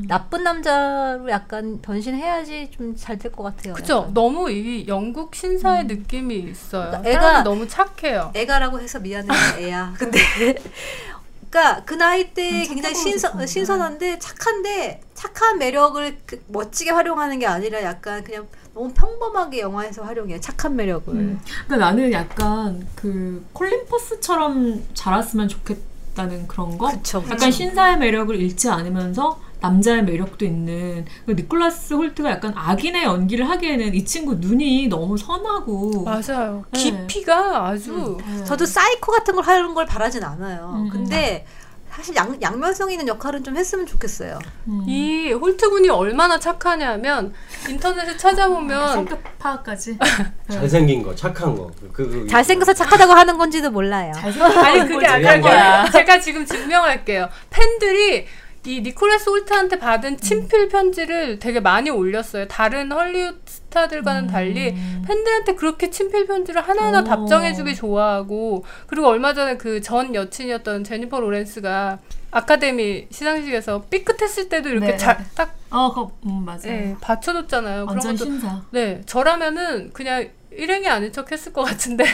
나쁜 남자로 약간 변신해야지 좀 잘 될 것 같아요. 그죠 약간. 너무 이 영국 신사의 느낌이 있어요 그러니까 애가- 너무 착해요 애가라고 해서 미안해 애야. 근데 그러니까 그 나이 때 음, 굉장히 신선 보여서 신선한데 착한데 착한 매력을 그 멋지게 활용하는 게 아니라 약간 그냥 너무 평범하게 영화에서 활용해요 착한 매력을. 음. 그러니까 나는 약간 그 콜린 퍼스처럼 자랐으면 좋겠다는 그런 거. 그쵸, 그쵸. 약간 신사의 매력을 잃지 않으면서 남자의 매력도 있는 그 니콜라스 홀트가 약간 악인의 연기를 하기에는 이 친구 눈이 너무 선하고 맞아요 네. 깊이가 아주 네. 저도 사이코 같은 걸 하는 걸 바라진 않아요. 음. 근데 사실 양, 양면성 있는 역할은 좀 했으면 좋겠어요. 음. 이 홀트군이 얼마나 착하냐면 인터넷에 찾아보면 성격 파악까지 잘생긴 거, 착한 거. 그, 그 잘생겨서 착하다고 하는 건지도 몰라요. 아니 그게 아니라 거야. 제가 지금 증명할게요. 팬들이 이 니콜라스 홀트한테 받은 친필 편지를 되게 많이 올렸어요. 다른 헐리우드 스타들과는 달리 팬들한테 그렇게 친필 편지를 하나하나 오. 답장해주기 좋아하고 그리고 얼마 전에 그 전 여친이었던 제니퍼 로렌스가 아카데미 시상식에서 삐끗했을 때도 이렇게 네. 자, 딱 어, 그거 음, 맞아요. 예, 받쳐줬잖아요. 그런 완전 것도 신사. 네 저라면은 그냥 일행이 아닌 척 했을 것 같은데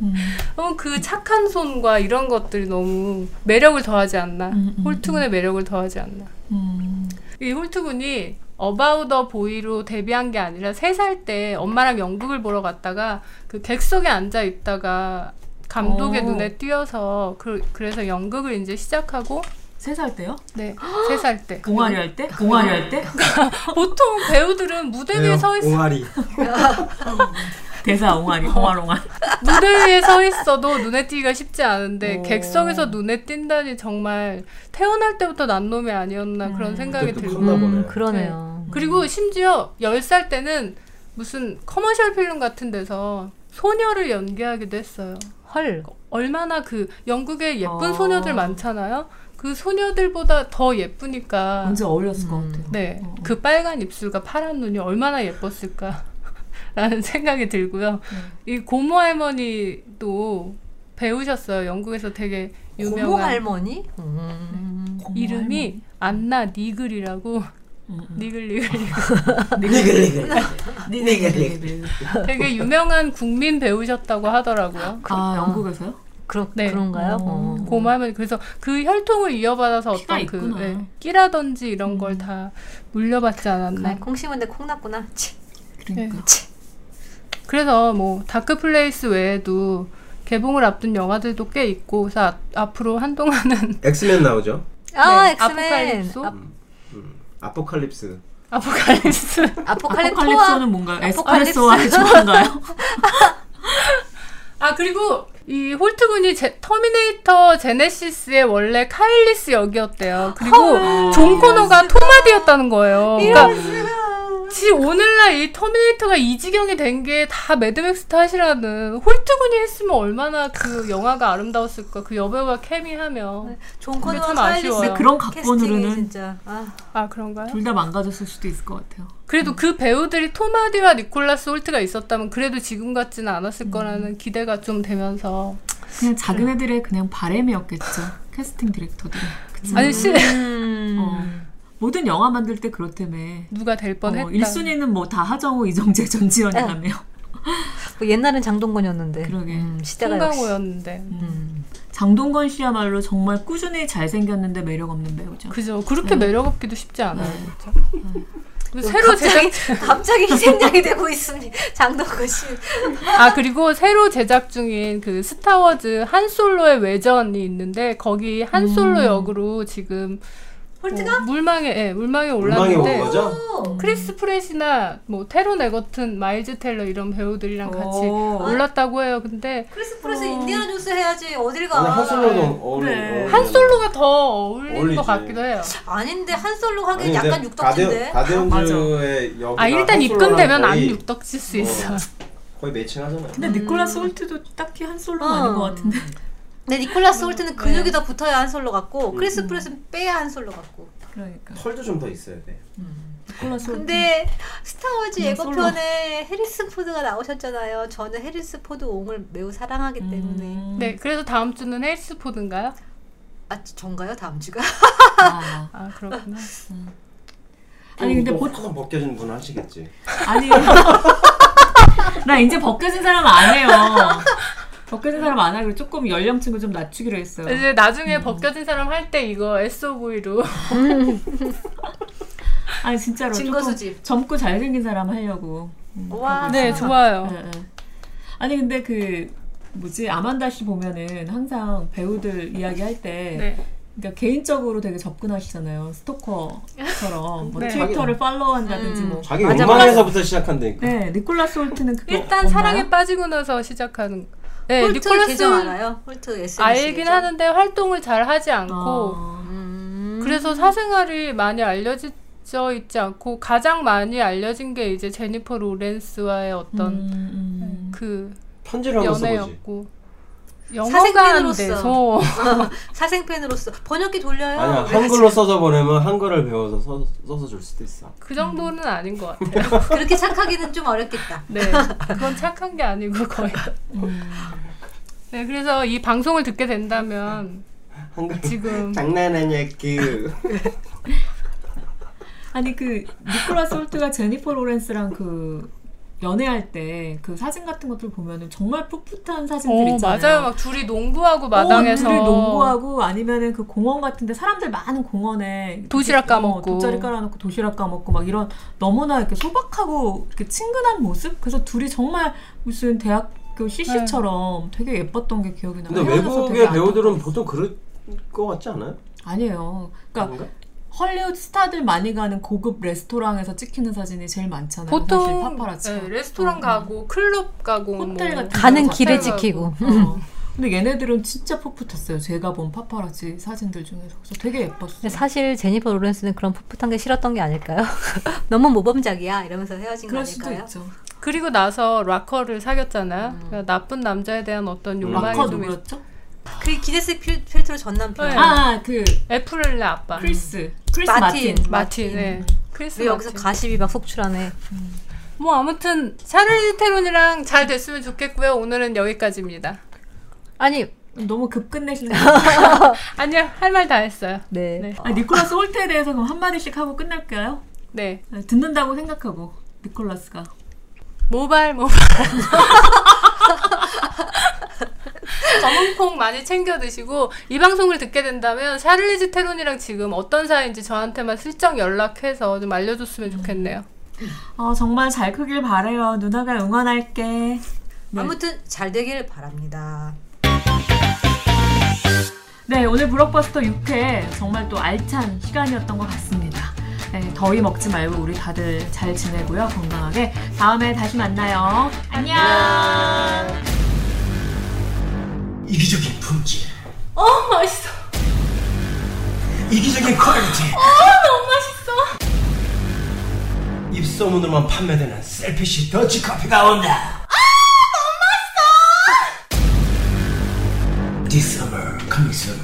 음. 너무 그 착한 손과 이런 것들이 너무 매력을 더하지 않나. 음, 음, 홀트군의 매력을 더하지 않나. 음. 이 홀트군이 어바우더 보이로 데뷔한 게 아니라 세 살 때 엄마랑 연극을 보러 갔다가 그 객석에 앉아 있다가 감독의 오. 눈에 띄어서 그, 그래서 연극을 이제 시작하고 세살 때요? 네, 세 살 때. 옹알이 할 때? 옹알이 할 때? 보통 배우들은 무대 위에 서 있, 옹알이. 대사 옹알이, 옹알옹알. 무대 위에 서 있어도 눈에 띄기가 쉽지 않은데 오. 객석에서 눈에 띈다니 정말 태어날 때부터 난 놈이 아니었나 그런 음. 생각이 그때 또 들고 보네. 그러네요. 그리고 심지어 10살 때는 무슨 commercial film 같은 데서 소녀를 연기하기도 했어요. 헐. 얼마나 그 영국에 예쁜 어. 소녀들 많잖아요. 그 소녀들보다 더 예쁘니까 완전 어울렸을 것 음. 같아요. 네, 어. 그 빨간 입술과 파란 눈이 얼마나 예뻤을까. 라는 생각이 들고요. 이 고모 할머니도 배우셨어요. 영국에서 되게 고모 유명한 할머니? 음. 고모 이름이 안나 니글이라고 음, 음. 니글 니글 니글 니글. 니글 니글. 되게 유명한 국민 배우셨다고 하더라고요. 아 영국에서요? 그렇, 네. 그런가요? 어. 어. 고모 할머니 그래서 그 혈통을 이어받아서 어떤 그. 네, 끼라든지 이런 음. 걸 다 물려받지 않았나. 아, 콩 심은데 콩 났구나. 치. 그러니까. 그래서 뭐 다크 플레이스 외에도 개봉을 앞둔 영화들도 꽤 있고 그래서 아- 앞으로 한동안은 엑스맨 나오죠. 아, 네, 엑스맨. 아포칼립소? 아, 음, 아포칼립스. 아포칼립스 아포칼립소는 뭔가요? 아포칼립스. 에스프레소와 조인가요? 아 그리고 이 홀트군이 제, 터미네이터 제네시스의 원래 카일 리스 역이었대요. 그리고 존 코너가 톰 하디였다는 거예요. 그러니까 지 오늘날 이 터미네이터가 이 지경이 된 게 다 매드맥스 탓이라는 홀트군이 했으면 얼마나 그 영화가 아름다웠을까. 그 여배우가 존 코너와 참 카일 리스 아쉬워요. 근데 그런 각본으로는 진짜 아, 아 그런가요? 둘 다 망가졌을 수도 있을 것 같아요. 그래도 그 배우들이 톰 하디와 니콜라스 홀트가 있었다면 그래도 지금 같지는 않았을 거라는 기대가 좀 되면서 그냥 작은 애들의 그냥 바램이었겠죠. 캐스팅 디렉터들이. 그치? 아니 실 음. 어. 모든 영화 만들 때 그렇다며. 누가 될 뻔했다. 어, 1순위는 뭐 다 하정우, 이정재, 전지현이라며. 뭐 옛날엔 장동건이었는데. 그러게. 음, 시대가. 송강호였는데. 음. 장동건 씨야말로 정말 꾸준히 잘생겼는데 매력 없는 배우죠. 그죠. 그렇게 네. 매력 없기도 쉽지 않아요. 네. 그 새로 갑자기 제작 갑자기 희생양이 되고 있습니다. 장동건 씨. 아 그리고 새로 제작 중인 그 스타워즈 한 솔로의 외전이 있는데 거기 한 솔로 역으로 지금 홀트가? 뭐 물망에 예, 물망에 올랐는데 거죠? 크리스 프랫이나 뭐 태런 에저튼, 마일즈 텔러 이런 배우들이랑 같이 오. 올랐다고 해요. 근데 크리스 프랫 인디아나 존스 해야지 어딜 가? 한솔로도 어울리. 네. 어울리죠. 한 솔로가 더 어울리는 어울리지. 것 같기도 해요. 아닌데 한 솔로 하긴 아니, 약간 육덕진데. 가디언즈의 여기가 아 일단 한 입금되면 솔로랑 안 거의- 육덕질 수 어. 있어. 거의 매칭하잖아요. 근데 니콜라스 홀트도 딱히 한 솔로 어. 아닌 것 같은데. 근데 니콜라스 홀트는 근육이 네. 더 붙어야 한 솔로 같고 크리스 프랫은 빼야 한 솔로 같고. 그러니까. 털도 좀 더 있어야 돼. 근데 스타워즈 예고편에 해리슨 포드가 나오셨잖아요. 저는 해리슨 포드 옹을 매우 사랑하기 때문에. 음. 네, 그래서 다음 주는 해리슨 포드인가요? 아, 전가요? 다음 주가? 아. 아 그렇구나. 아니 근데 또보 한번 벗겨진 분은 하시겠지. 아니 나 이제 벗겨진 사람 안 해요. 벗겨진 사람 안 하기로 조금 연령층을 좀 낮추기로 했어요. 이제 나중에 벗겨진 사람 할 때 이거 SOV로 아니 진짜로 증거 조금 수집. 젊고 잘생긴 사람 하려고. 음, 와. 네. 좋아요. 네, 네. 아니 근데 그 뭐지 아만다 씨 보면은 항상 배우들 이야기 할 때 네. 그러니까 개인적으로 되게 접근하시잖아요 스토커처럼 뭐 네. 트위터를 팔로우한다든지 음. 뭐 자기 맞아, 욕망에서부터 시작한다니까. 네, 니콜라스 홀트는 그거 일단 없나요? 사랑에 빠지고 나서 시작하는. 네, 홀트 니콜라스 계정 알아요? 홀트 SNS 알긴 계정? 하는데 활동을 잘 하지 않고 어. 음. 그래서 사생활이 많이 알려져 있지 않고 가장 많이 알려진 게 이제 제니퍼 로렌스와의 어떤 음, 음. 그 편지를. 연애였고 사생팬으로서. 사생팬으로서 번역기 돌려요. 아니야 한글로 써서 보내면 한글을 배워서 써, 써서 줄 수도 있어. 그 정도는 아닌 것 같아요. 그렇게 착하기는 좀 어렵겠다. 네, 그건 착한 게 아니고 거의. 음. 네, 그래서 이 방송을 듣게 된다면 한글 지금 장난하냐 그. 아니 그 니콜라스 홀트가 제니퍼 로렌스랑 그 연애할 때 그 사진 같은 것들 보면은 정말 풋풋한 사진들 어, 있잖아요. 맞아요. 막 둘이 농구하고 마당에서 어, 둘이 농구하고 아니면은 그 공원 같은데 사람들 많은 공원에 도시락 이렇게, 까먹고. 어, 돗자리 깔아놓고 도시락 까먹고 막 이런 너무나 이렇게 소박하고 이렇게 친근한 모습. 그래서 둘이 정말 무슨 대학교 CC처럼 되게 예뻤던 게 기억이 나요. 근데 외국의 배우들은. 보통 그럴 것 같지 않아요? 아니에요. 그러니까 그런가? 헐리우드 스타들 많이 가는 고급 레스토랑에서 찍히는 사진이 제일 많잖아요. 사실 보통 파파라치가. 네, 레스토랑 어. 가고 클럽 가고 호텔 뭐 같은 가는 거 길에 찍히고. 어. 근데 얘네들은 진짜 풋풋했어요. 제가 본 파파라치 사진들 중에서. 그래서 되게 예뻤어요. 근데 사실 제니퍼 로렌스는 그런 풋풋한 게 싫었던 게 아닐까요? 너무 모범적이야 이러면서 헤어진 거 아닐까요? 있죠. 그리고 나서 락커를 사귀었잖아요. 그러니까 나쁜 남자에 대한 어떤 욕망이 락커 좀 있- 누구였죠? 그 기네스 필- 팰트로 전 남편. 네. 아, 그 애플의 아빠 크리스. 크리스 마틴. 마틴. 마틴. 네. 크리스 왜 여기서. 가십이 막 속출하네. 뭐 아무튼 샤를리즈 테론이랑 잘 됐으면 좋겠고요. 오늘은 여기까지입니다. 아니, 너무 급 끝내시는 아니요 할 말 다 했어요. 네. 네. 아, 니콜라스 홀트에 대해서 그럼 한 마디씩 하고 끝낼까요? 네. 네, 듣는다고 생각하고 니콜라스가 모발 모발 검은콩 많이 챙겨 드시고 이 방송을 듣게 된다면 샤를리즈 테론이랑 지금 어떤 사이인지 저한테만 슬쩍 연락해서 좀 알려줬으면 좋겠네요. 어, 정말 잘 크길 바래요. 누나가 응원할게. 네. 아무튼 잘 되길 바랍니다. 네, 오늘 브록버스터 6회 정말 또 알찬 시간이었던 것 같습니다. 네, 더위 먹지 말고 우리 다들 잘 지내고요. 건강하게. 다음에 다시 만나요. 안녕. 이기적인 품질, 어 맛있어. 이기적인 퀄리티. 너무 맛있어. 입소문으로만 판매되는 셀피시 더치 커피가 온다. 아, 너무 맛있어. This summer coming soon.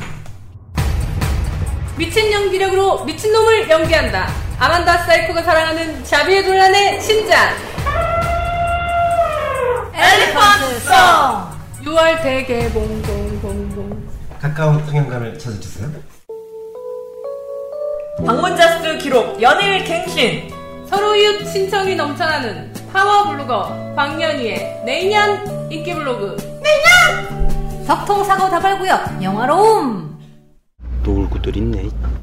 미친 연기력으로 미친 놈을 연기한다. 아만다 사이코가 사랑하는 자비에 돌란의 신작. 엘리펀트 송! 6월 대개봉 봉봉봉. 가까운 상영관을 찾아주세요. 방문자 수 기록 연일 갱신. 서로 이웃 신청이 넘쳐나는 파워 블로거 광년이의 내년 인기 블로그 적통사고 다발구역 영화로움! 또올 것들 있네.